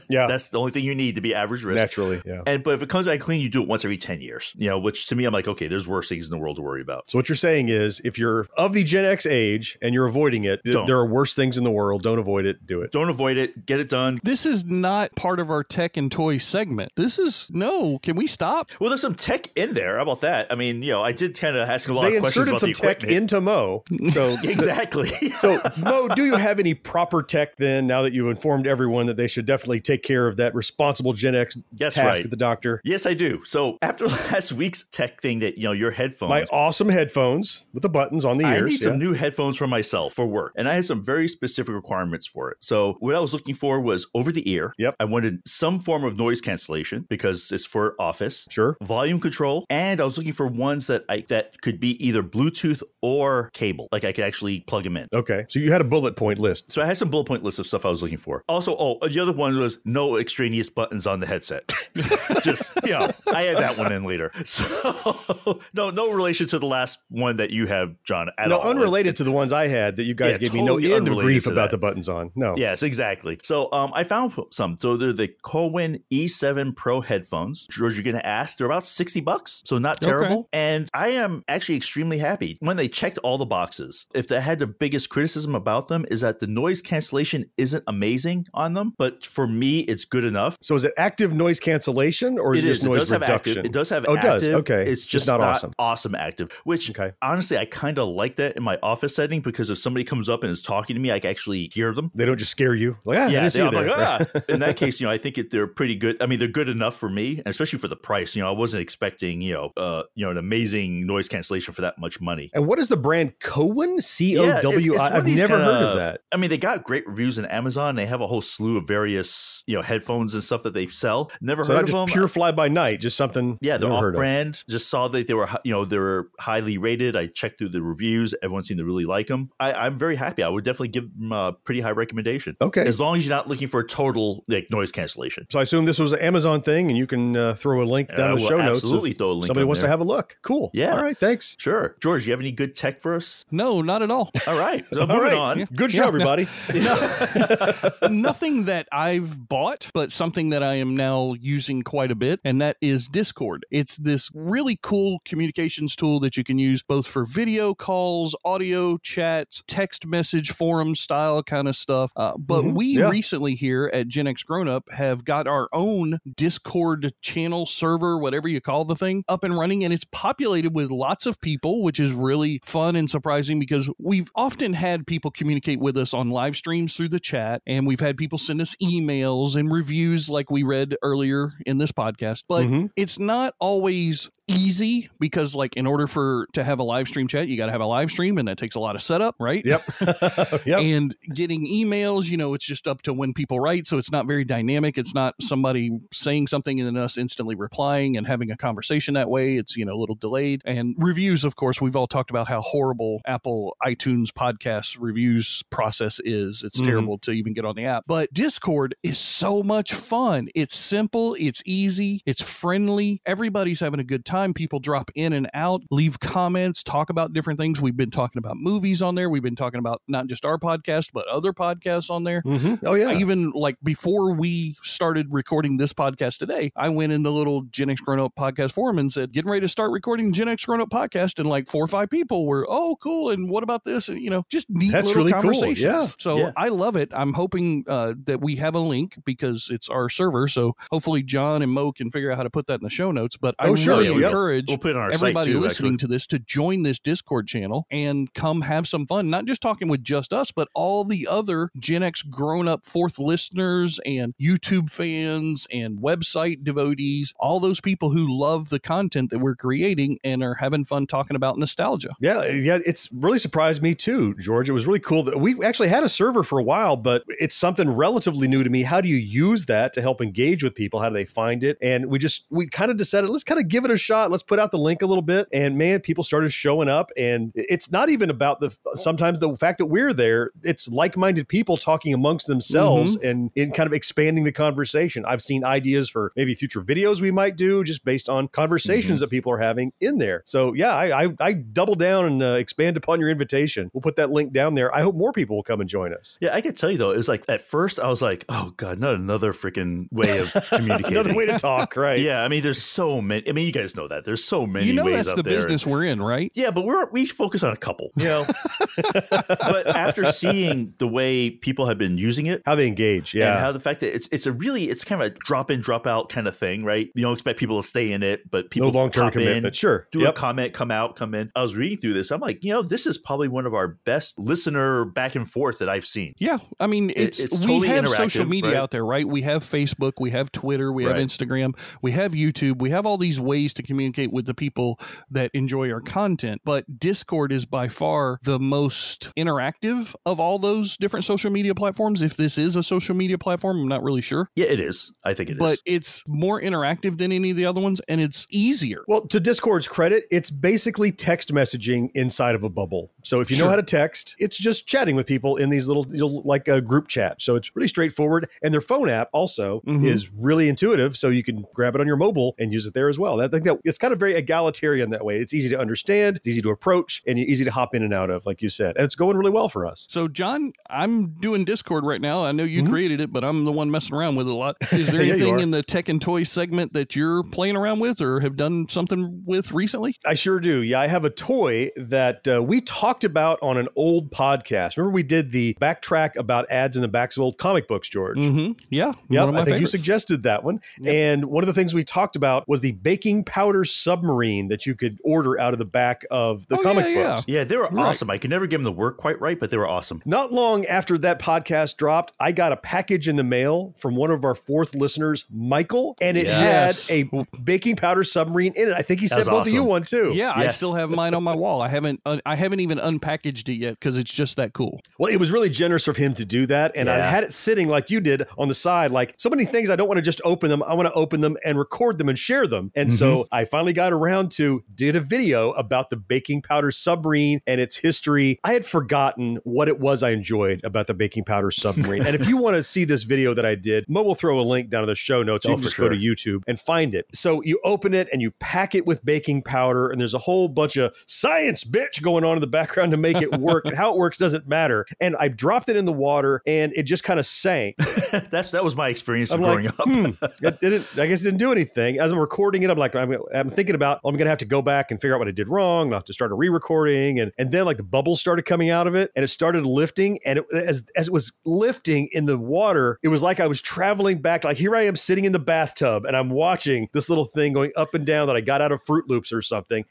[SPEAKER 2] Yeah.
[SPEAKER 4] That's the only thing you need to be average risk.
[SPEAKER 2] Naturally. Yeah.
[SPEAKER 4] And but if it comes back clean, you do it once every 10 years. You know, which to me, I'm like, okay, there's worse things in the world to worry about.
[SPEAKER 2] So what you're saying is if you're of the Gen X age and you're avoiding it, th- there are worse things in the world. Don't avoid it. Do it.
[SPEAKER 4] Don't avoid it. Get it done.
[SPEAKER 3] This is not part of our tech and toy segment. This is no. Oh, can we stop?
[SPEAKER 4] Well, there's some tech in there. How about that? I mean, you know, I did kind of ask a lot
[SPEAKER 2] They
[SPEAKER 4] of questions
[SPEAKER 2] inserted
[SPEAKER 4] about
[SPEAKER 2] some
[SPEAKER 4] the
[SPEAKER 2] tech
[SPEAKER 4] equipment.
[SPEAKER 2] into Mo. So
[SPEAKER 4] exactly.
[SPEAKER 2] So, Mo, do you have any proper tech then? Now that you've informed everyone that they should definitely take care of that responsible Gen X
[SPEAKER 4] That's
[SPEAKER 2] task
[SPEAKER 4] right.
[SPEAKER 2] at the doctor?
[SPEAKER 4] Yes, I do. So after last week's tech thing, that you know, your headphones.
[SPEAKER 2] My awesome headphones with the buttons on the
[SPEAKER 4] I
[SPEAKER 2] ears.
[SPEAKER 4] I need some new headphones for myself for work, and I had some very specific requirements for it. So what I was looking for was over the ear.
[SPEAKER 2] Yep.
[SPEAKER 4] I wanted some form of noise cancellation because it's for office.
[SPEAKER 2] Sure.
[SPEAKER 4] Volume control, and I was looking for ones that I that could be either Bluetooth or cable, like I could actually plug them in.
[SPEAKER 2] Okay. So you had a bullet point list.
[SPEAKER 4] So I had some bullet point lists of stuff I was looking for. Also, oh, the other one was no extraneous buttons on the headset. Just you know, I had that one in later. So no, no relation to the last one that you have, John, at
[SPEAKER 2] no,
[SPEAKER 4] all.
[SPEAKER 2] unrelated to the ones I had that you guys
[SPEAKER 4] Yeah,
[SPEAKER 2] gave me no end of grief about
[SPEAKER 4] that.
[SPEAKER 2] the buttons on. No.
[SPEAKER 4] Yes, exactly. So um, I found some. So they're the COWIN E7 Pro headphones. Headphones. George, you're going to ask. They're about 60 bucks, so not terrible. And I am actually extremely happy when they checked all the boxes. If they had the biggest criticism about them is that the noise cancellation isn't amazing on them, but for me, it's good enough.
[SPEAKER 2] So is it active noise cancellation or is
[SPEAKER 4] It
[SPEAKER 2] it,
[SPEAKER 4] is.
[SPEAKER 2] just
[SPEAKER 4] It
[SPEAKER 2] noise
[SPEAKER 4] does have
[SPEAKER 2] reduction?
[SPEAKER 4] active. It does have
[SPEAKER 2] Oh, it does.
[SPEAKER 4] active.
[SPEAKER 2] Okay.
[SPEAKER 4] It's
[SPEAKER 2] Just
[SPEAKER 4] just
[SPEAKER 2] not
[SPEAKER 4] not,
[SPEAKER 2] awesome.
[SPEAKER 4] awesome. active. Which
[SPEAKER 2] Okay.
[SPEAKER 4] honestly, I kind of like that in my office setting because if somebody comes up and is talking to me, I can actually hear them.
[SPEAKER 2] They don't just scare you. Like, ah, I
[SPEAKER 4] Yeah,
[SPEAKER 2] didn't
[SPEAKER 4] they-
[SPEAKER 2] you
[SPEAKER 4] I'm like, ah. In that case, you know, I think it, they're pretty good. I mean, they're good enough for me, and especially for the price. You know, I wasn't expecting, you know, uh, you know, an amazing noise cancellation for that much money.
[SPEAKER 2] And what is the brand COWIN? C O W I. I've never heard
[SPEAKER 4] kinda-
[SPEAKER 2] of that.
[SPEAKER 4] I mean, they got great reviews on Amazon. They have a whole slew of various, you know, headphones and stuff that they sell. Never
[SPEAKER 2] So
[SPEAKER 4] heard of them.
[SPEAKER 2] pure fly by night, just something.
[SPEAKER 4] Yeah, they're
[SPEAKER 2] never heard of.
[SPEAKER 4] off-brand. Just saw that they were, you know, they were highly rated. I checked through the reviews. Everyone seemed to really like them. I, I'm very happy. I would definitely give them a pretty high recommendation.
[SPEAKER 2] Okay.
[SPEAKER 4] as long as you're not looking for a total like noise cancellation.
[SPEAKER 2] So I assume this was an Amazon thing, and you can uh, throw a link down
[SPEAKER 4] I
[SPEAKER 2] in the
[SPEAKER 4] will
[SPEAKER 2] show notes.
[SPEAKER 4] absolutely throw a link
[SPEAKER 2] Somebody
[SPEAKER 4] on
[SPEAKER 2] wants to have a look. Cool.
[SPEAKER 4] Yeah.
[SPEAKER 2] All right. Thanks.
[SPEAKER 4] Sure, George, you have any good tech for us?
[SPEAKER 3] No, not at all.
[SPEAKER 4] All right, so
[SPEAKER 2] All
[SPEAKER 4] moving
[SPEAKER 2] right.
[SPEAKER 4] on.
[SPEAKER 2] Good show,
[SPEAKER 3] Yeah.
[SPEAKER 2] everybody.
[SPEAKER 3] Nothing that I've bought, but something that I am now using quite a bit, and that is Discord. It's this really cool communications tool that you can use both for video calls, audio chats, text message forum style kind of stuff. Uh, but
[SPEAKER 2] Mhm.
[SPEAKER 3] we
[SPEAKER 2] Yeah.
[SPEAKER 3] recently here at Gen X Grown Up have got our own Discord channel server, whatever you call the thing, up and running, and it's populated with lots of people, which is really fun and surprising because we've often had people communicate with us on live streams through the chat, and we've had people send us emails and reviews like we read earlier in this podcast. But
[SPEAKER 2] Mhm.
[SPEAKER 3] it's not always easy because like in order for to have a live stream chat you got to have a live stream and that takes a lot of setup right
[SPEAKER 2] Yep. yep.
[SPEAKER 3] and getting emails you know it's just up to when people write so it's not very dynamic it's not somebody saying something and then us instantly replying and having a conversation that way. It's you know a little delayed. And reviews of course we've all talked about how horrible apple itunes podcast reviews process is. It's
[SPEAKER 2] Mhm.
[SPEAKER 3] terrible to even get on the app. But discord is so much fun. It's simple. It's easy. It's friendly. Everybody's having a good time. People drop in and out leave comments talk about different things. We've been talking about movies on there. We've been talking about not just our podcast but other podcasts on there.
[SPEAKER 2] Mhm. Oh yeah.
[SPEAKER 3] I even like before we started recording this podcast today, I went in the little Gen X Grown Up podcast forum and said, getting ready to start recording Gen X Grown Up podcast. And like four or five people were, oh, cool. And what about this? And, you know, just neat
[SPEAKER 2] That's
[SPEAKER 3] little
[SPEAKER 2] really cool.
[SPEAKER 3] conversations.
[SPEAKER 2] Yeah.
[SPEAKER 3] So
[SPEAKER 4] Yeah.
[SPEAKER 3] I love it. I'm hoping uh, that we have a link because it's our server. So hopefully John and Mo can figure out how to put that in the show notes. But I
[SPEAKER 2] Oh, sure.
[SPEAKER 3] really
[SPEAKER 2] Yeah, we-
[SPEAKER 3] encourage
[SPEAKER 4] We'll put on our
[SPEAKER 3] everybody
[SPEAKER 4] too.
[SPEAKER 3] listening
[SPEAKER 4] actually.
[SPEAKER 3] to this to join this Discord channel and come have some fun. Not just talking with just us, but all the other Gen X grown up fourth listeners and YouTube fans and website devotees, all those people who love the content that we're creating and are having fun talking about nostalgia.
[SPEAKER 2] Yeah, yeah, it's really surprised me too, George. It was really cool that we actually had a server for a while, but it's something relatively new to me. How do you use that to help engage with people? How do they find it? And we just we kind of decided let's kind of give it a shot. Let's put out the link a little bit. And man, people started showing up, and it's not even about the sometimes the fact that we're there. It's like-minded people talking amongst themselves mm-hmm. and in kind of expanding the conversation. I've seen ideas for maybe future videos we might do just based on conversations that people are having in there. So yeah, I I, I double down and uh, expand upon your invitation. We'll put that link down there. I hope more people will come and join us.
[SPEAKER 4] Yeah, I can tell you though, it was like at first I was like, oh god, not another freaking way of communicating.
[SPEAKER 2] Another way to talk, right?
[SPEAKER 4] Yeah, I mean, there's so many. I mean, you guys know that there's so many.
[SPEAKER 3] You know
[SPEAKER 4] ways
[SPEAKER 3] that's
[SPEAKER 4] out
[SPEAKER 3] the
[SPEAKER 4] there.
[SPEAKER 3] business we're in, right?
[SPEAKER 4] Yeah, but we're we focus on a couple, you know. but after seeing the way people have been using it,
[SPEAKER 2] How they engage.
[SPEAKER 4] and
[SPEAKER 2] Yeah.
[SPEAKER 4] how the fact that it's it's a really it's kind of a drop in drop out kind of thing, right? You don't expect people to stay in it, but people
[SPEAKER 2] no long-term
[SPEAKER 4] pop in.
[SPEAKER 2] Sure.
[SPEAKER 4] do
[SPEAKER 2] Yep.
[SPEAKER 4] a comment, come out, come in. I was reading through this. I'm like, you know, this is probably one of our best listener back and forth that I've seen.
[SPEAKER 3] Yeah, I mean, it's,
[SPEAKER 4] it's
[SPEAKER 3] we
[SPEAKER 4] totally
[SPEAKER 3] have social
[SPEAKER 4] interactive,
[SPEAKER 3] media
[SPEAKER 4] right?
[SPEAKER 3] out there, right? We have Facebook, we have Twitter, we have
[SPEAKER 4] Right.
[SPEAKER 3] Instagram, we have YouTube, we have all these ways to communicate with the people that enjoy our content. But Discord is by far the most interactive of all those different social media platforms. If this is a social media platform, I'm not really sure,
[SPEAKER 4] Yeah, it is. I think it is.
[SPEAKER 3] but it's more interactive than any of the other ones, and it's easier.
[SPEAKER 2] Well, to Discord's credit, it's basically text messaging inside of a bubble. So if you know how to text, it's just chatting with people in these little, little like a group chat. So it's really straightforward. And their phone app also
[SPEAKER 3] Mhm.
[SPEAKER 2] is really intuitive. So you can grab it on your mobile and use it there as well. I think that it's kind of very egalitarian that way. It's easy to understand, it's easy to approach, and easy to hop in and out of, like you said. And it's going really well for us.
[SPEAKER 3] So, John, I'm doing Discord right now. I know you
[SPEAKER 2] Mhm.
[SPEAKER 3] created it, but I'm the one messing around with it a lot. Is there
[SPEAKER 2] Yeah,
[SPEAKER 3] anything in the tech and toy toy segment that you're playing around with or have done something with recently?
[SPEAKER 2] I sure do. Yeah, I have a toy that uh, we talked about on an old podcast. Remember, we did the backtrack about ads in the backs of old comic books, George.
[SPEAKER 3] Mm-hmm. Yeah.
[SPEAKER 2] Yeah,
[SPEAKER 3] one of
[SPEAKER 2] I think you suggested that one. And one of the things we talked about was the baking powder submarine that you could order out of the back of the
[SPEAKER 3] Oh,
[SPEAKER 2] comic
[SPEAKER 3] yeah, yeah.
[SPEAKER 2] books.
[SPEAKER 4] Yeah, they were
[SPEAKER 3] Right.
[SPEAKER 4] awesome. I could never give them the work quite right, but they were awesome.
[SPEAKER 2] Not long after that podcast dropped, I got a package in the mail from one of our fourth listeners, Michael, and it
[SPEAKER 3] Yes.
[SPEAKER 2] had a baking powder submarine in it. I think he sent
[SPEAKER 4] That's
[SPEAKER 2] both of you
[SPEAKER 4] awesome.
[SPEAKER 2] one too.
[SPEAKER 3] Yeah, I still have mine on my wall. I haven't uh, I haven't even unpackaged it yet because it's just that cool.
[SPEAKER 2] Well, it was really generous of him to do that. And I had it sitting like you did on the side, like so many things I don't want to just open them. I want to open them and record them and share them. And so
[SPEAKER 4] Mm-hmm.
[SPEAKER 2] I finally got around to did a video about the baking powder submarine and its history. I had forgotten what it was I enjoyed about the baking powder submarine. and if you want to see this video that I did, Mo will throw a link down in the show notes. You
[SPEAKER 4] Oh,
[SPEAKER 2] can
[SPEAKER 4] for
[SPEAKER 2] just go to. YouTube and find it. So you open it and you pack it with baking powder, and there's a whole bunch of science bitch going on in the background to make it work. and how it works doesn't matter. And I dropped it in the water and it just kind of sank.
[SPEAKER 4] That's that was my experience
[SPEAKER 2] I'm
[SPEAKER 4] growing
[SPEAKER 2] like,
[SPEAKER 4] up.
[SPEAKER 2] hmm, it didn't. I guess it didn't do anything. As I'm recording it, I'm like, I'm, I'm thinking about, I'm gonna have to go back and figure out what I did wrong. I'll have to start a re-recording, and and then like the bubbles started coming out of it, and it started lifting, and it, as as it was lifting in the water, it was like I was traveling back. Like here I am sitting in the bathtub, and I'm watching this little thing going up and down that I got out of Froot Loops or something.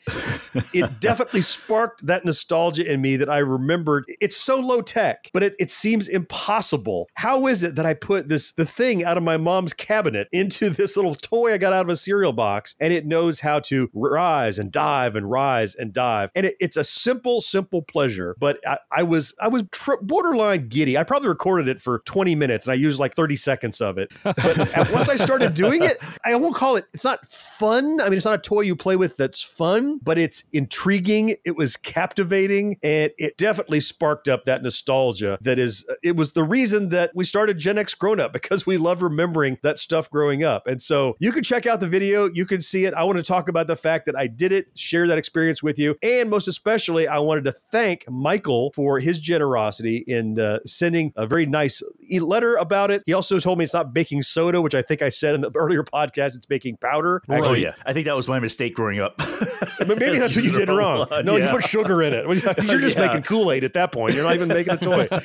[SPEAKER 2] it definitely sparked that nostalgia in me that I remembered. It's so low tech, but it, it seems impossible. How is it that I put this the thing out of my mom's cabinet into this little toy I got out of a cereal box, and it knows how to rise and dive and rise and dive, and it, it's a simple, simple pleasure. But I, I was I was tr- borderline giddy. I probably recorded it for 20 minutes, and I used like 30 seconds of it. But once I started doing it, I won't call it. It's not fun. I mean, it's not a toy you play with that's fun, but it's intriguing. It was captivating, and it definitely sparked up that nostalgia. That is, it was the reason that we started Gen X Grown Up because we love remembering that stuff growing up. And so you can check out the video. You can see it. I want to talk about the fact that I did it, share that experience with you, and most especially, I wanted to thank Michael for his generosity in uh, sending a very nice letter about it. He also told me it's not baking soda, which I think I said in the earlier podcast. It's baking powder.
[SPEAKER 4] Oh
[SPEAKER 2] Actually,
[SPEAKER 4] yeah, I think that was my mistake growing up.
[SPEAKER 2] but maybe that's what you did wrong. No, you put sugar in it. You're just
[SPEAKER 4] Yeah.
[SPEAKER 2] making Kool Aid at that point. You're not even making a toy.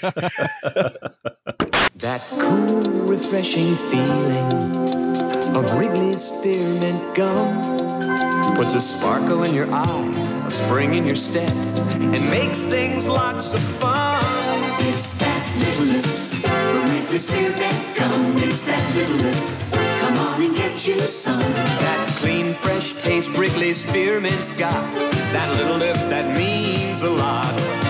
[SPEAKER 6] That cool, refreshing feeling of Wrigley's spearmint gum puts a sparkle in your eye, a spring in your step, and makes things lots of fun.
[SPEAKER 7] It's that little lift. The Wrigley Spearmint Gum. It's that little lift. Come on and get you some.
[SPEAKER 6] That clean, fresh taste Wrigley's spearmint's got. That little lift that means a lot.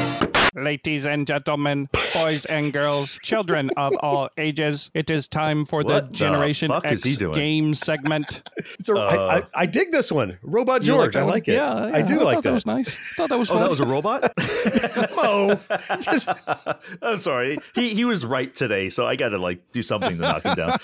[SPEAKER 3] Ladies and gentlemen, boys and girls, children of all ages, it is time for
[SPEAKER 4] What
[SPEAKER 3] the
[SPEAKER 4] the
[SPEAKER 3] Generation
[SPEAKER 4] fuck
[SPEAKER 3] X
[SPEAKER 4] is he doing?
[SPEAKER 3] game segment.
[SPEAKER 2] It's a, I, I, I dig this one. Robot George.
[SPEAKER 3] that
[SPEAKER 2] I like it.
[SPEAKER 3] Yeah,
[SPEAKER 2] I do
[SPEAKER 3] I
[SPEAKER 2] like that.
[SPEAKER 3] that was nice. I Thought that was
[SPEAKER 4] Oh, that was a robot.
[SPEAKER 2] Mo, just
[SPEAKER 4] I'm sorry. He he was right today, so I got to like do something to knock him down.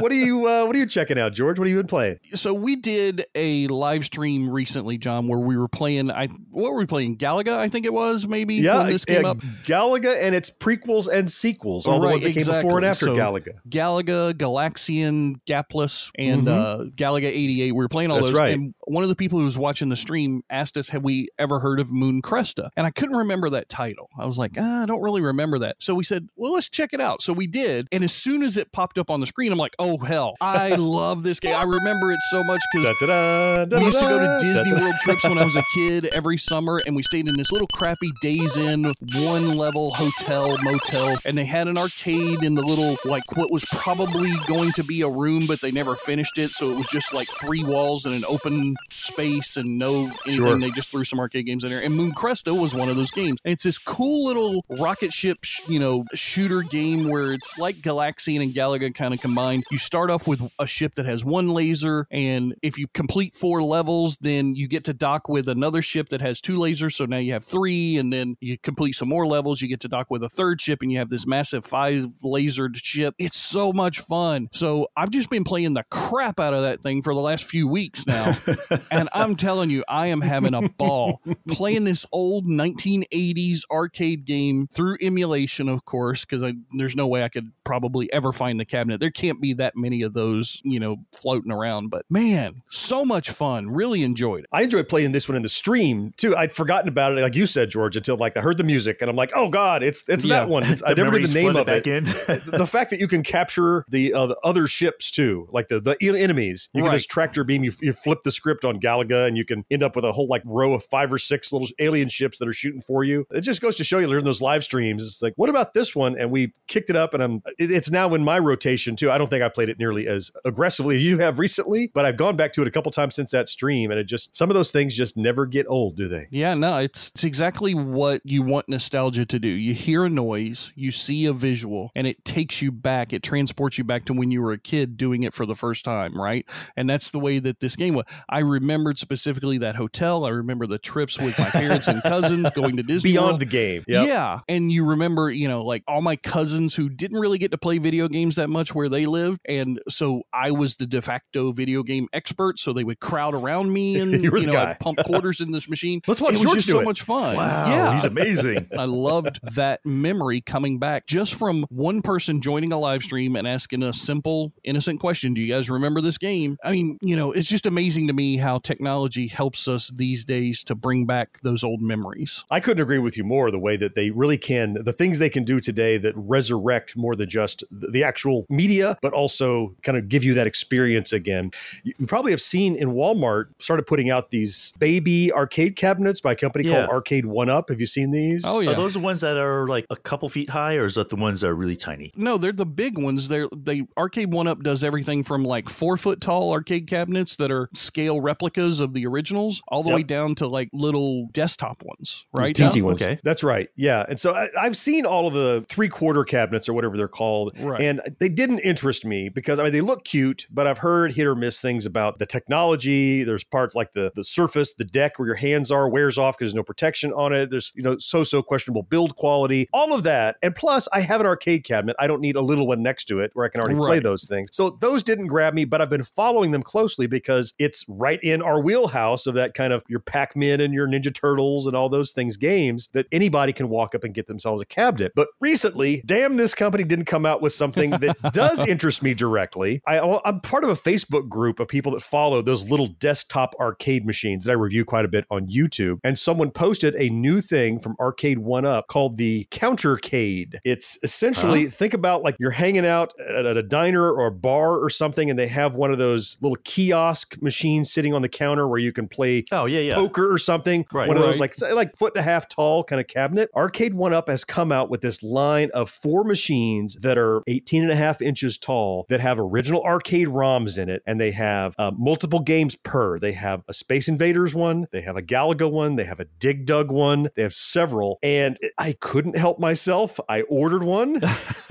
[SPEAKER 2] what are you uh, what are you checking out, George? What have you been playing?
[SPEAKER 3] so we did a live stream recently, John, where we were playing. I what were we playing? Galaga, I think it was. Maybe when this came
[SPEAKER 2] yeah,
[SPEAKER 3] up.
[SPEAKER 2] Galaga and its prequels and sequels, all the
[SPEAKER 3] Right,
[SPEAKER 2] ones that came before and after
[SPEAKER 3] exactly. So,
[SPEAKER 2] Galaga.
[SPEAKER 3] Galaga, Galaxian, Gaplus, and
[SPEAKER 2] Mhm.
[SPEAKER 3] uh, Galaga 88. We were playing all
[SPEAKER 2] That's
[SPEAKER 3] those.
[SPEAKER 2] right.
[SPEAKER 3] And one of the people who was watching the stream asked us, Have we ever heard of Moon Cresta? And I couldn't remember that title. I was like, ah, I don't really remember that. So we said, Well, let's check it out. So we did. And as soon as it popped up on the screen, I'm like, Oh, hell. I love this game. I remember it so much because we used to go to Disney. World trips when I was a kid every summer, and we stayed in this little crappy Days Inn one level hotel motel, and they had an arcade in the little like what was probably going to be a room, but they never finished it, so it was just like three walls and an open space and no anything.
[SPEAKER 2] Sure.
[SPEAKER 3] They just threw some arcade games in there, and Moon Cresta was one of those games. And it's this cool little rocket ship, sh- you know, shooter game where it's like Galaxian and Galaga kind of combined. You start off with a ship that has one laser, and if you complete four levels, then you get to dock with another ship that has two lasers. So now you have three, three, and then you complete some more levels. You get to dock with a third ship, and you have this massive five lasered ship. It's so much fun. So I've just been playing the crap out of that thing for the last few weeks now, and I'm telling you, I am having a ball playing this old 1980s arcade game through emulation, of course, because there's no way I could probably ever find the cabinet. There can't be that many of those, you know, floating around. But man, so much fun. Really enjoyed it.
[SPEAKER 2] I enjoyed playing this one in the stream too. I'd forgotten about it, like you said, George, until like I heard the music and I'm like, oh god, it's it's
[SPEAKER 3] Yeah.
[SPEAKER 2] that one. It's, I never knew the name of it. the fact that you can capture the, uh, the other ships too, like the the enemies. You can
[SPEAKER 3] Right.
[SPEAKER 2] just tractor beam. You, you flip the script on Galaga, and you can end up with a whole like row of five or six little alien ships that are shooting for you. It just goes to show you during those live streams. It's like, what about this one? And we kicked it up, and I'm. It, it's now in my rotation too. I don't think I played it nearly as aggressively as you have recently, but I've gone back to it a couple times since that stream, and it just some of those things just never get old, do they?
[SPEAKER 3] Yeah, no, it's it's exactly what you want nostalgia to do. You hear a noise, you see a visual, and it takes you back. It transports you back to when you were a kid doing it for the first time, right? And that's the way that this game was. I remembered specifically that hotel. I remember the trips with my parents and cousins going to Disney
[SPEAKER 2] Beyond
[SPEAKER 3] World.
[SPEAKER 2] the game, Yep.
[SPEAKER 3] Yeah. And you remember, you know, like all my cousins who didn't really get to play video games that much where they lived. And so I was the de facto video game expert. So they would crowd around me and,
[SPEAKER 2] You
[SPEAKER 3] you know. I'd pump quarters in this machine.
[SPEAKER 2] Let's watch
[SPEAKER 3] it was
[SPEAKER 2] George
[SPEAKER 3] just so
[SPEAKER 2] it.
[SPEAKER 3] much fun.
[SPEAKER 4] Wow,
[SPEAKER 3] Yeah.
[SPEAKER 4] he's amazing.
[SPEAKER 3] I loved that memory coming back just from one person joining a live stream and asking a simple, innocent question. Do you guys remember this game? I mean, you know, it's just amazing to me how technology helps us these days to bring back those old memories.
[SPEAKER 2] I couldn't agree with you more. The way that they really can, the things they can do today that resurrect more than just the the actual media, but also kind of give you that experience again. You you probably have seen in Walmart started putting out these baby arcade cabinets by a company
[SPEAKER 4] Yeah.
[SPEAKER 2] called Arcade One Up. Have you seen these?
[SPEAKER 3] Oh, yeah.
[SPEAKER 4] Are those the ones that are like a couple feet high, or is that the ones that are really tiny?
[SPEAKER 3] No, they're the big ones. They're they Arcade One Up does everything from like four foot tall arcade cabinets that are scale replicas of the originals, all the
[SPEAKER 2] Yep.
[SPEAKER 3] way down to like little desktop ones, right?
[SPEAKER 2] Teensy
[SPEAKER 4] Oh,
[SPEAKER 2] ones.
[SPEAKER 4] okay.
[SPEAKER 2] That's right. Yeah. And so I, I've seen all of the three quarter cabinets or whatever they're called.
[SPEAKER 3] Right.
[SPEAKER 2] And they didn't interest me because I mean, they look cute, but I've heard hit or miss things about the technology. There's parts like the, the surface, the deck where your hands are wears off because there's no protection on it. There's, you know, so so questionable build quality, all of that. And plus, I have an arcade cabinet. I don't need a little one next to it where I can already play those things. So those didn't grab me, but I've been following them closely because it's right in our wheelhouse of that kind of your Pac Man and your Ninja Turtles and all those things games that anybody can walk up and get themselves a cabinet. But recently, damn, this company didn't come out with something that does interest me directly. I, I'm part of a Facebook group of people that follow those little desktop arcade machines that I review quite a bit on YouTube. And someone posted a new thing from Arcade One Up called the Countercade. It's essentially think about like you're hanging out at, at a diner or a bar or something, and they have one of those little kiosk machines sitting on the counter where you can play
[SPEAKER 4] Oh yeah, yeah.
[SPEAKER 2] poker or something.
[SPEAKER 4] Right.
[SPEAKER 2] One of those like like foot and a half tall kind of cabinet. Arcade One Up has come out with this line of four machines that are 18 and a half inches tall that have original arcade ROMs in it, and they have uh, multiple games per. They have a Space Invaders one, they have a Galaga one, they have a Dig Dug one, they have several, and I couldn't help myself. I ordered one.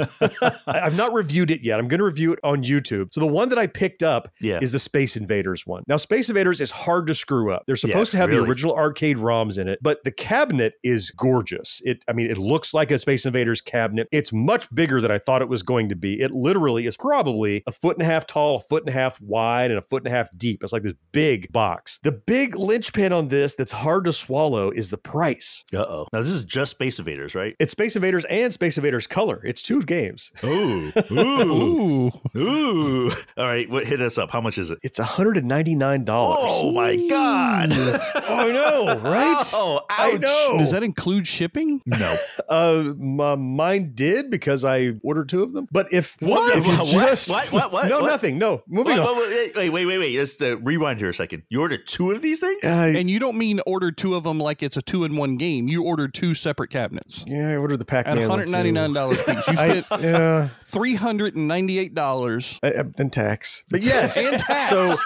[SPEAKER 2] I've not reviewed it yet. I'm going to review it on YouTube. So the one that I picked up
[SPEAKER 4] Yeah.
[SPEAKER 2] is the Space Invaders one. Now, Space Invaders is hard to screw up. They're
[SPEAKER 4] Yeah,
[SPEAKER 2] supposed to have the original arcade ROMs in it, but the cabinet is gorgeous. It, I mean, it looks like a Space Invaders cabinet. It's much bigger than I thought it was going to be. It literally is probably a foot and a half tall, a foot and a half wide, and a foot and a half deep. It's like this big box. The big linchpin on this that's hard to swallow is the price.
[SPEAKER 4] Uh oh. Now this is just Space Invaders, right?
[SPEAKER 2] It's Space Invaders and Space Invaders Color. It's two games.
[SPEAKER 4] Ooh, ooh,
[SPEAKER 3] Ooh.
[SPEAKER 4] ooh. All right, what hit us up? How much is it?
[SPEAKER 2] It's $199.
[SPEAKER 4] Oh my god!
[SPEAKER 2] I know, right?
[SPEAKER 4] Oh,
[SPEAKER 2] I know.
[SPEAKER 3] Does that include shipping?
[SPEAKER 4] No.
[SPEAKER 2] Uh, my, mine did because I ordered two of them. But if
[SPEAKER 4] What?
[SPEAKER 2] If
[SPEAKER 4] What?
[SPEAKER 2] just
[SPEAKER 4] What? What? What?
[SPEAKER 2] no,
[SPEAKER 4] What?
[SPEAKER 2] nothing. No, moving
[SPEAKER 4] Wait,
[SPEAKER 2] on.
[SPEAKER 4] wait, wait, wait, wait, wait. Let's uh, rewind here a second. You ordered two of these things?
[SPEAKER 2] Uh,
[SPEAKER 3] And you don't mean order two of them like it's a two in one game. You ordered two separate cabinets
[SPEAKER 2] yeah, I ordered the Pac
[SPEAKER 3] at $199 each. You
[SPEAKER 2] I,
[SPEAKER 3] spent
[SPEAKER 2] yeah,
[SPEAKER 3] three hundred and ninety-eight dollars.
[SPEAKER 2] Uh, uh, and tax. But yes.
[SPEAKER 3] And tax.
[SPEAKER 2] So,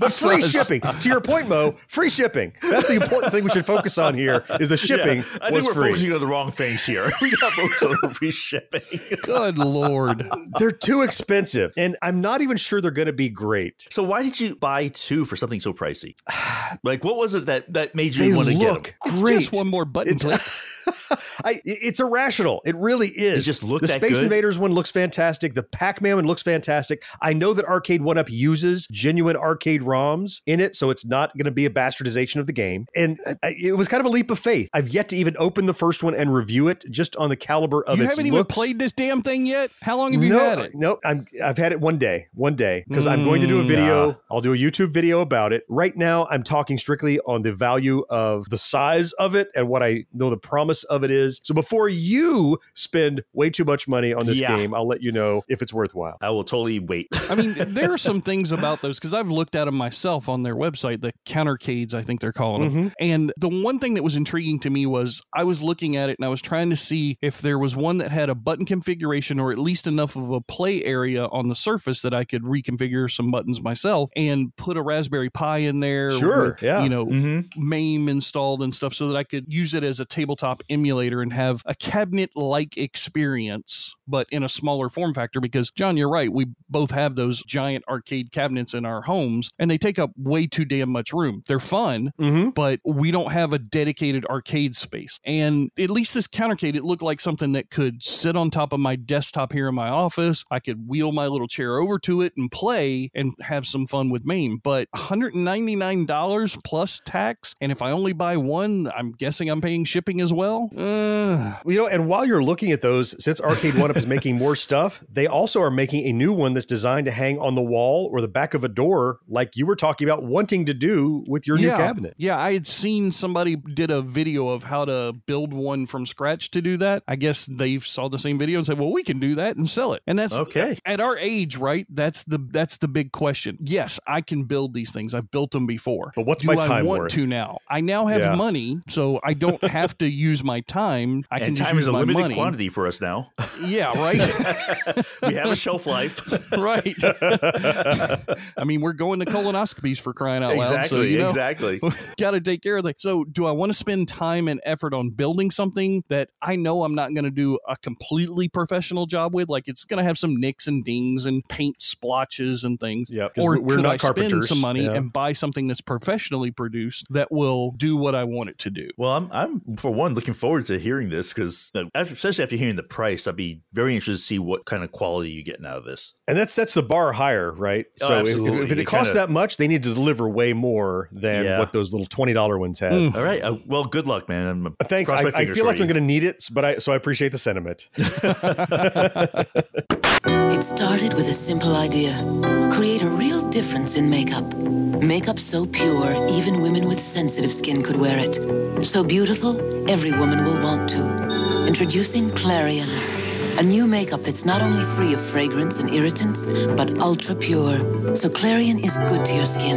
[SPEAKER 2] but free shipping. To your point, Mo, free shipping. That's the important thing we should focus on here is the shipping
[SPEAKER 4] Yeah, I
[SPEAKER 2] was
[SPEAKER 4] think we're
[SPEAKER 2] free.
[SPEAKER 4] focusing on the wrong things here. we got focused on the free shipping.
[SPEAKER 3] Good lord.
[SPEAKER 2] They're too expensive. And I'm not even sure they're going to be great.
[SPEAKER 4] So why did you buy two for something so pricey? Like, what was it that that made you want to get them?
[SPEAKER 2] look
[SPEAKER 3] It's
[SPEAKER 2] great.
[SPEAKER 3] Just one more button
[SPEAKER 2] It's-
[SPEAKER 3] click.
[SPEAKER 2] I, it's irrational. It really is.
[SPEAKER 4] They just look
[SPEAKER 2] the
[SPEAKER 4] that
[SPEAKER 2] Space
[SPEAKER 4] good?
[SPEAKER 2] Invaders one looks fantastic. The Pac-Man one looks fantastic. I know that Arcade One Up uses genuine arcade ROMs in it, so it's not going to be a bastardization of the game. And it was kind of a leap of faith. I've yet to even open the first one and review it, just on the caliber of
[SPEAKER 3] you
[SPEAKER 2] its
[SPEAKER 3] haven't even played this damn thing yet. How long have you
[SPEAKER 2] no,
[SPEAKER 3] had it?
[SPEAKER 2] No, I'm I've had it one day, one day because I'm going to do a
[SPEAKER 3] Mm,
[SPEAKER 2] video.
[SPEAKER 4] nah.
[SPEAKER 2] I'll do a YouTube video about it. Right now, I'm talking strictly on the value of the size of it and what I know the promise of it is. So before you spend way too much money on this
[SPEAKER 4] Yeah.
[SPEAKER 2] game, I'll let you know if it's worthwhile.
[SPEAKER 4] I will totally wait.
[SPEAKER 3] I mean, there are some things about those because I've looked at them myself on their website, the countercades, I think they're calling them.
[SPEAKER 2] Mhm.
[SPEAKER 3] And the one thing that was intriguing to me was I was looking at it and I was trying to see if there was one that had a button configuration or at least enough of a play area on the surface that I could reconfigure some buttons myself and put a Raspberry Pi in there.
[SPEAKER 2] Sure,
[SPEAKER 3] with,
[SPEAKER 2] yeah.
[SPEAKER 3] You know,
[SPEAKER 4] Mm-hmm.
[SPEAKER 3] MAME installed and stuff so that I could use it as a tabletop emulator and have a cabinet like experience, but in a smaller form factor. Because, John, you're right. We both have those giant arcade cabinets in our homes and they take up way too damn much room. They're fun,
[SPEAKER 2] Mm-hmm.
[SPEAKER 3] but we don't have a dedicated arcade space. And at least this countercade, it looked like something that could sit on top of my desktop here in my office. I could wheel my little chair over to it and play and have some fun with MAME. But $199 plus tax. And if I only buy one, I'm guessing I'm paying shipping as well. Uh,
[SPEAKER 2] You know, and while you're looking at those, since Arcade One Up is making more stuff, they also are making a new one that's designed to hang on the wall or the back of a door, like you were talking about wanting to do with your new cabinet.
[SPEAKER 3] Yeah, I had seen somebody did a video of how to build one from scratch to do that. I guess they saw the same video and said, "Well, we can do that and sell it." And that's
[SPEAKER 4] Okay.
[SPEAKER 3] At our age, right? That's the that's the big question. Yes, I can build these things. I've built them before.
[SPEAKER 2] But what's
[SPEAKER 3] do
[SPEAKER 2] my
[SPEAKER 3] I
[SPEAKER 2] time
[SPEAKER 3] want
[SPEAKER 2] worth?
[SPEAKER 3] to now? I now have
[SPEAKER 2] Yeah.
[SPEAKER 3] money, so I don't have to use my time. I can
[SPEAKER 4] and
[SPEAKER 3] just
[SPEAKER 4] time is a limited
[SPEAKER 3] money.
[SPEAKER 4] quantity for us now.
[SPEAKER 3] Yeah, right.
[SPEAKER 4] we have a shelf life.
[SPEAKER 3] right. I mean, we're going to colonoscopies for crying out loud. So,
[SPEAKER 4] exactly.
[SPEAKER 3] you know,
[SPEAKER 4] exactly.
[SPEAKER 3] got to take care of that. So, do I want to spend time and effort on building something that I know I'm not going to do a completely professional job with? Like it's going to have some nicks and dings and paint splotches and things.
[SPEAKER 2] Yeah,
[SPEAKER 3] Or
[SPEAKER 2] we're- not
[SPEAKER 3] I spend
[SPEAKER 2] carpenters.
[SPEAKER 3] some money
[SPEAKER 2] Yeah.
[SPEAKER 3] and buy something that's professionally produced that will do what I want it to do?
[SPEAKER 4] Well, I'm, I'm for one looking forward to hearing this because, especially after hearing the price, I'd be very interested to see what kind of quality you're getting out of this.
[SPEAKER 2] And that sets the bar higher, right?
[SPEAKER 4] Oh,
[SPEAKER 2] so if,
[SPEAKER 4] absolutely.
[SPEAKER 2] if it
[SPEAKER 4] You
[SPEAKER 2] costs
[SPEAKER 4] kinda-
[SPEAKER 2] that much, they need to deliver way more than
[SPEAKER 4] Yeah.
[SPEAKER 2] what those little twenty dollar ones had.
[SPEAKER 3] Mm.
[SPEAKER 4] All right. Uh, well, good luck, man. I'm,
[SPEAKER 2] Uh, Thanks. I, I feel
[SPEAKER 4] for
[SPEAKER 2] like I'm going to need it, but I so I appreciate the sentiment.
[SPEAKER 8] It started with a simple idea create a real difference in makeup. Makeup so pure, even women with sensitive skin could wear it. So beautiful, every woman will want to. Introducing Clarion, a new makeup that's not only free of fragrance and irritants, but ultra pure. So Clarion is good to your skin,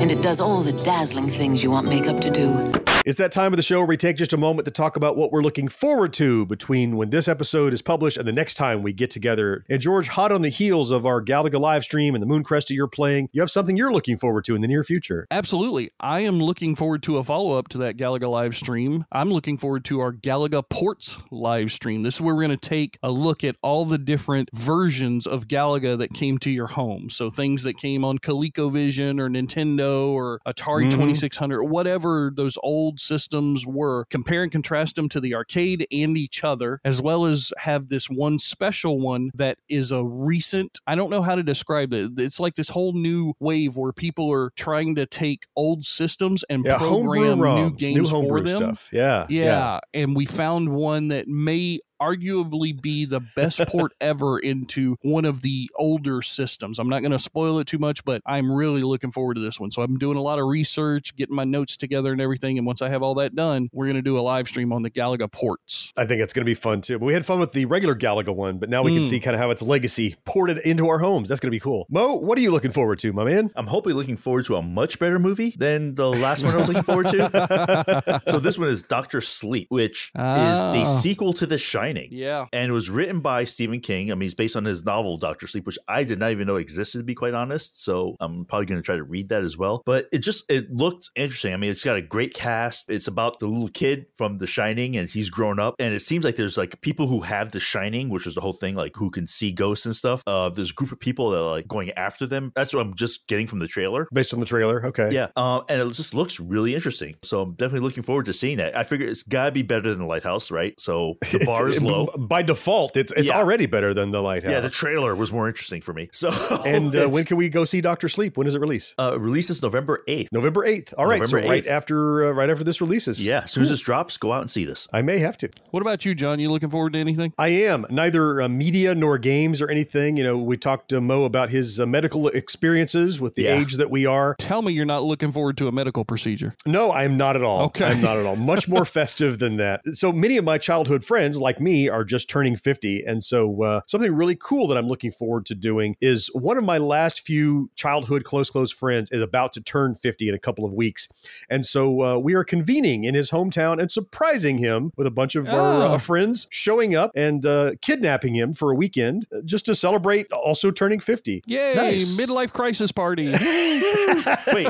[SPEAKER 8] and it does all the dazzling things you want makeup to do.
[SPEAKER 2] It's that time of the show where we take just a moment to talk about what we're looking forward to between when this episode is published and the next time we get together. And George, hot on the heels of our Galaga live stream and the Mooncrest that you're playing, you have something you're looking forward to in the near future.
[SPEAKER 3] Absolutely. I am looking forward to a follow up to that Galaga live stream. I'm looking forward to our Galaga Ports live stream. This is where we're going to take a look at all the different versions of Galaga that came to your home. So things that came on ColecoVision or Nintendo or Atari
[SPEAKER 2] Mhm.
[SPEAKER 3] 2600, whatever those old systems were, compare and contrast them to the arcade and each other, as well as have this one special one that is a recent, I don't know how to describe it. It's like this whole new wave where people are trying to take old systems and
[SPEAKER 2] Yeah,
[SPEAKER 3] program new
[SPEAKER 2] ROMs, new
[SPEAKER 3] games for them.
[SPEAKER 2] stuff. Yeah,
[SPEAKER 3] Yeah, and we found one that may arguably be the best port ever into one of the older systems. I'm not going to spoil it too much, but I'm really looking forward to this one. So I'm doing a lot of research, getting my notes together and everything. And once I have all that done, we're going to do a live stream on the Galaga ports.
[SPEAKER 2] I think it's going to be fun too. But we had fun with the regular Galaga one, but now we can
[SPEAKER 3] Mm.
[SPEAKER 2] see kind of how its legacy ported into our homes. That's going to be cool. Mo, what are you looking forward to, my man?
[SPEAKER 4] I'm hopefully looking forward to a much better movie than the last one I was looking forward to. so this one is Doctor Sleep, which is
[SPEAKER 3] Ah.
[SPEAKER 4] the sequel to The Shining. Shining.
[SPEAKER 3] Yeah.
[SPEAKER 4] And it was written by Stephen King. I mean, it's based on his novel Doctor Sleep, which I did not even know existed, to be quite honest. So I'm probably going to try to read that as well. But it just it looked interesting. I mean, it's got a great cast. It's about the little kid from The Shining, and he's grown up. And it seems like there's like people who have The Shining, which is the whole thing, like who can see ghosts and stuff. Uh, there's a group of people that are like going after them. That's what I'm just getting from the trailer.
[SPEAKER 2] Based on the trailer. Okay.
[SPEAKER 4] Yeah, um, and it just looks really interesting. So I'm definitely looking forward to seeing that. I figure it's gotta be better than the Lighthouse, right? So the bar is low.
[SPEAKER 2] By default, it's it's
[SPEAKER 4] Yeah.
[SPEAKER 2] already better than the Lighthouse.
[SPEAKER 4] Yeah, the trailer was more interesting for me. So
[SPEAKER 2] and uh, when can we go see Doctor Sleep? When does it release?
[SPEAKER 4] uh, it releases November eighth.
[SPEAKER 2] November eighth. All right,
[SPEAKER 4] November
[SPEAKER 2] so right after uh, right after this releases.
[SPEAKER 4] Yeah, as soon as this drops, go out and see this.
[SPEAKER 2] I may have to.
[SPEAKER 3] What about you, John? You looking forward to anything?
[SPEAKER 2] I am neither uh, media nor games or anything. You know, we talked to Mo about his uh, medical experiences with the
[SPEAKER 4] Yeah.
[SPEAKER 2] age that we are.
[SPEAKER 3] Tell me you're not looking forward to a medical procedure.
[SPEAKER 2] No, I am not at all.
[SPEAKER 3] Okay.
[SPEAKER 2] I'm not at all. Much more festive than that. So many of my childhood friends, like me, are just turning 50. And so uh, something really cool that I'm looking forward to doing is one of my last few childhood close, close friends is about to turn 50 in a couple of weeks. And so uh, we are convening in his hometown and surprising him with a bunch of our
[SPEAKER 3] Oh.
[SPEAKER 2] uh, friends showing up and uh, kidnapping him for a weekend uh, just to celebrate also turning 50.
[SPEAKER 3] Yay!
[SPEAKER 4] Nice.
[SPEAKER 3] Midlife crisis party.
[SPEAKER 4] Wait,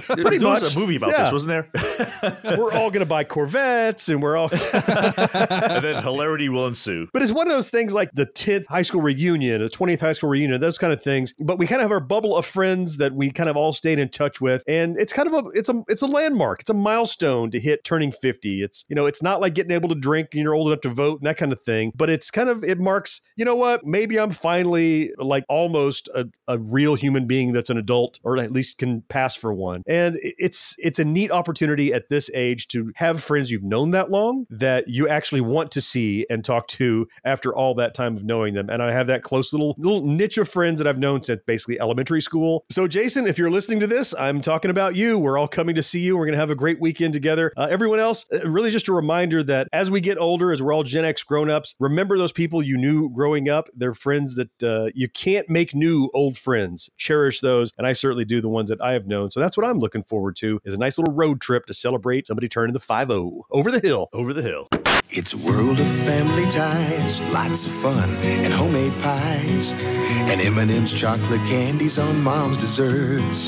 [SPEAKER 2] Pretty
[SPEAKER 4] there was
[SPEAKER 2] much.
[SPEAKER 4] a movie about
[SPEAKER 2] Yeah.
[SPEAKER 4] this, wasn't there?
[SPEAKER 2] we're all going to buy Corvettes and we're all.
[SPEAKER 4] and then hilarity will ensue.
[SPEAKER 2] But it's one of those things like the 10th high school reunion, the 20th high school reunion, those kind of things. But we kind of have our bubble of friends that we kind of all stayed in touch with. And it's kind of a it's a it's a landmark. It's a milestone to hit turning 50. It's you know, it's not like getting able to drink and you're old enough to vote and that kind of thing. But it's kind of it marks, you know what, maybe I'm finally like almost a, a real human being that's an adult or at least can pass for one. And it's it's a neat opportunity at this age to have friends you've known that long that you actually want to see and talk to after all that time of knowing them. And I have that close little little niche of friends that I've known since basically elementary school. So Jason, if you're listening to this, I'm talking about you. We're all coming to see you. We're going to have a great weekend together. Uh, everyone else, uh, really just a reminder that as we get older, as we're all Gen X grown-ups, remember those people you knew growing up. They're friends that uh, you can't make new old friends. Cherish those. And I certainly do the ones that I have known. So that's what I'm looking forward to is a nice little road trip to celebrate somebody turning the 5-0 over the hill.
[SPEAKER 4] Over the hill.
[SPEAKER 9] It's a world of family ties, lots of fun and homemade pies, and M&M's chocolate candies on mom's desserts.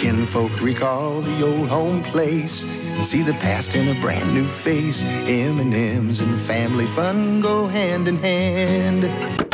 [SPEAKER 9] Kinfolk recall the old home place and see the past in a brand new face. M&M's and family fun go hand in hand.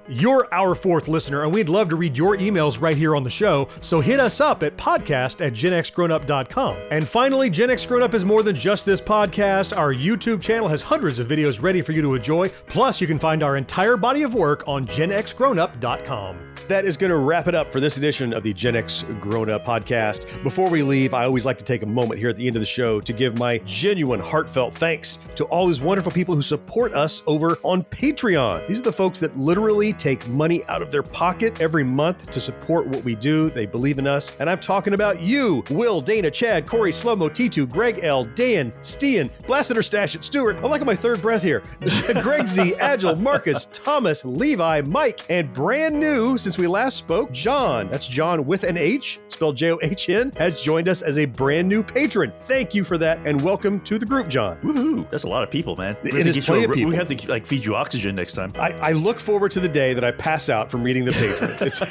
[SPEAKER 2] You're our fourth listener, and we'd love to read your emails right here on the show, so hit us up at podcast at genxgrownup.com. And finally, Gen X Grown Up is more than just this podcast. Our YouTube channel has hundreds of videos ready for you to enjoy, plus you can find our entire body of work on genxgrownup.com. That is going to wrap it up for this edition of the Gen X Grown Up podcast. Before we leave, I always like to take a moment here at the end of the show to give my genuine, heartfelt thanks to all these wonderful people who support us over on Patreon. These are the folks that literally take money out of their pocket every month to support what we do. They believe in us. And I'm talking about you Will, Dana, Chad, Corey, Slomo, T2, Greg L, Dan, or Stash It, Stewart. I'm like on my third breath here. Greg Z, Agile, Marcus, Thomas, Levi, Mike, and brand new since we last spoke, John. That's John with an H, spelled J O H N, has joined us as a brand new patron. Thank you for that, and welcome to the group, John.
[SPEAKER 4] Woohoo! That's a lot of people, man. We
[SPEAKER 2] It
[SPEAKER 4] have to
[SPEAKER 2] is plenty
[SPEAKER 4] a-
[SPEAKER 2] of people.
[SPEAKER 4] We have to like feed you oxygen next time.
[SPEAKER 2] I, I look forward to the day that I pass out from reading the paper. It's,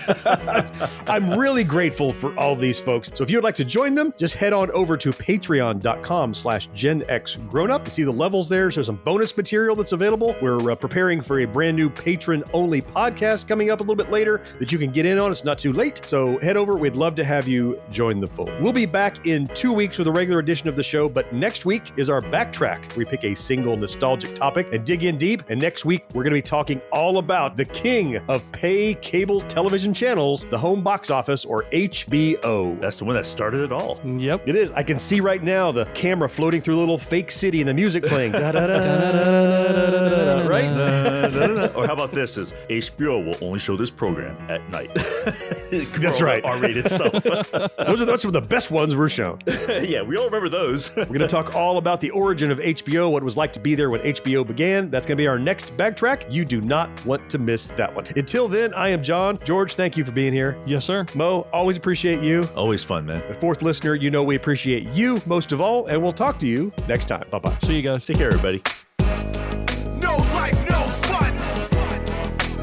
[SPEAKER 2] I'm really grateful for all these folks. So if you would like to join them, just head on over to patreon.com slash Gen X Grown Up. You see the levels there. So There's some bonus material that's available. We're uh, preparing for a brand new patron only podcast coming up a little bit later that you can get in on. It's not too late. So head over. We'd love to have you join the fold. We'll be back in two weeks with a regular edition of the show, but next week is our backtrack. We pick a single nostalgic topic and dig in deep. And next week, we're going to be talking all about the king of pay cable television channels, the home box office, or HBO.
[SPEAKER 4] That's the one that started it all.
[SPEAKER 3] Yep.
[SPEAKER 2] It is. I can see right now the camera floating through a little fake city and the music playing. Right?
[SPEAKER 4] or how about this? Is HBO will only show this program at night.
[SPEAKER 2] That's right.
[SPEAKER 4] R-rated stuff.
[SPEAKER 2] Those are those were the best ones we're shown.
[SPEAKER 4] yeah, we all remember those.
[SPEAKER 2] We're going to talk all about the origin of HBO, what it was like to be there when HBO began. That's going to be our next backtrack. You do not want to miss that one. Until then, I am John. George, thank you for being here.
[SPEAKER 3] Yes, sir.
[SPEAKER 2] Mo, always appreciate you.
[SPEAKER 4] Always fun, man.
[SPEAKER 2] The fourth listener, you know we appreciate you most of all, and we'll talk to you next time. Bye bye.
[SPEAKER 3] See you guys.
[SPEAKER 4] Take care, everybody.
[SPEAKER 10] No life, no fun.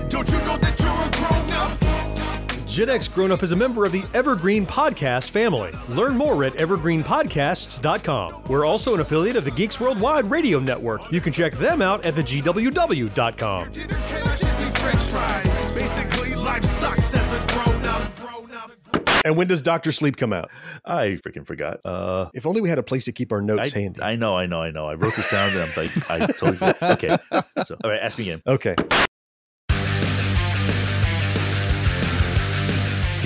[SPEAKER 10] Don't you know that you're a grown up?
[SPEAKER 2] Gen X Grown Up is a member of the Evergreen Podcast family. Learn more at evergreenpodcasts.com. We're also an affiliate of the Geeks Worldwide Radio Network. You can check them out at thegww.com.
[SPEAKER 10] Dinner cannot french fries. Basically, life sucks as a grown up.
[SPEAKER 2] And when does Doctor Sleep come out?
[SPEAKER 4] I freaking forgot. Uh,
[SPEAKER 2] If only we had a place to keep our notes
[SPEAKER 4] I,
[SPEAKER 2] handy.
[SPEAKER 4] I know, I know, I know. I wrote this down and I'm like, I totally forgot. Okay. So, all right, ask me again.
[SPEAKER 2] Okay.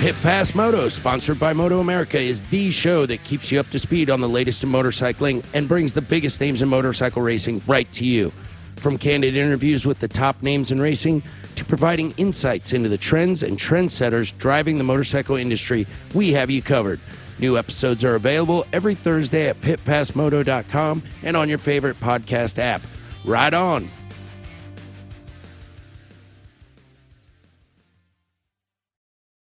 [SPEAKER 11] Pit Pass Moto, sponsored by Moto America, is the show that keeps you up to speed on the latest in motorcycling and brings the biggest names in motorcycle racing right to you. From candid interviews with the top names in racing to providing insights into the trends and trendsetters driving the motorcycle industry, we have you covered. New episodes are available every Thursday at pitpassmoto.com and on your favorite podcast app. Ride on!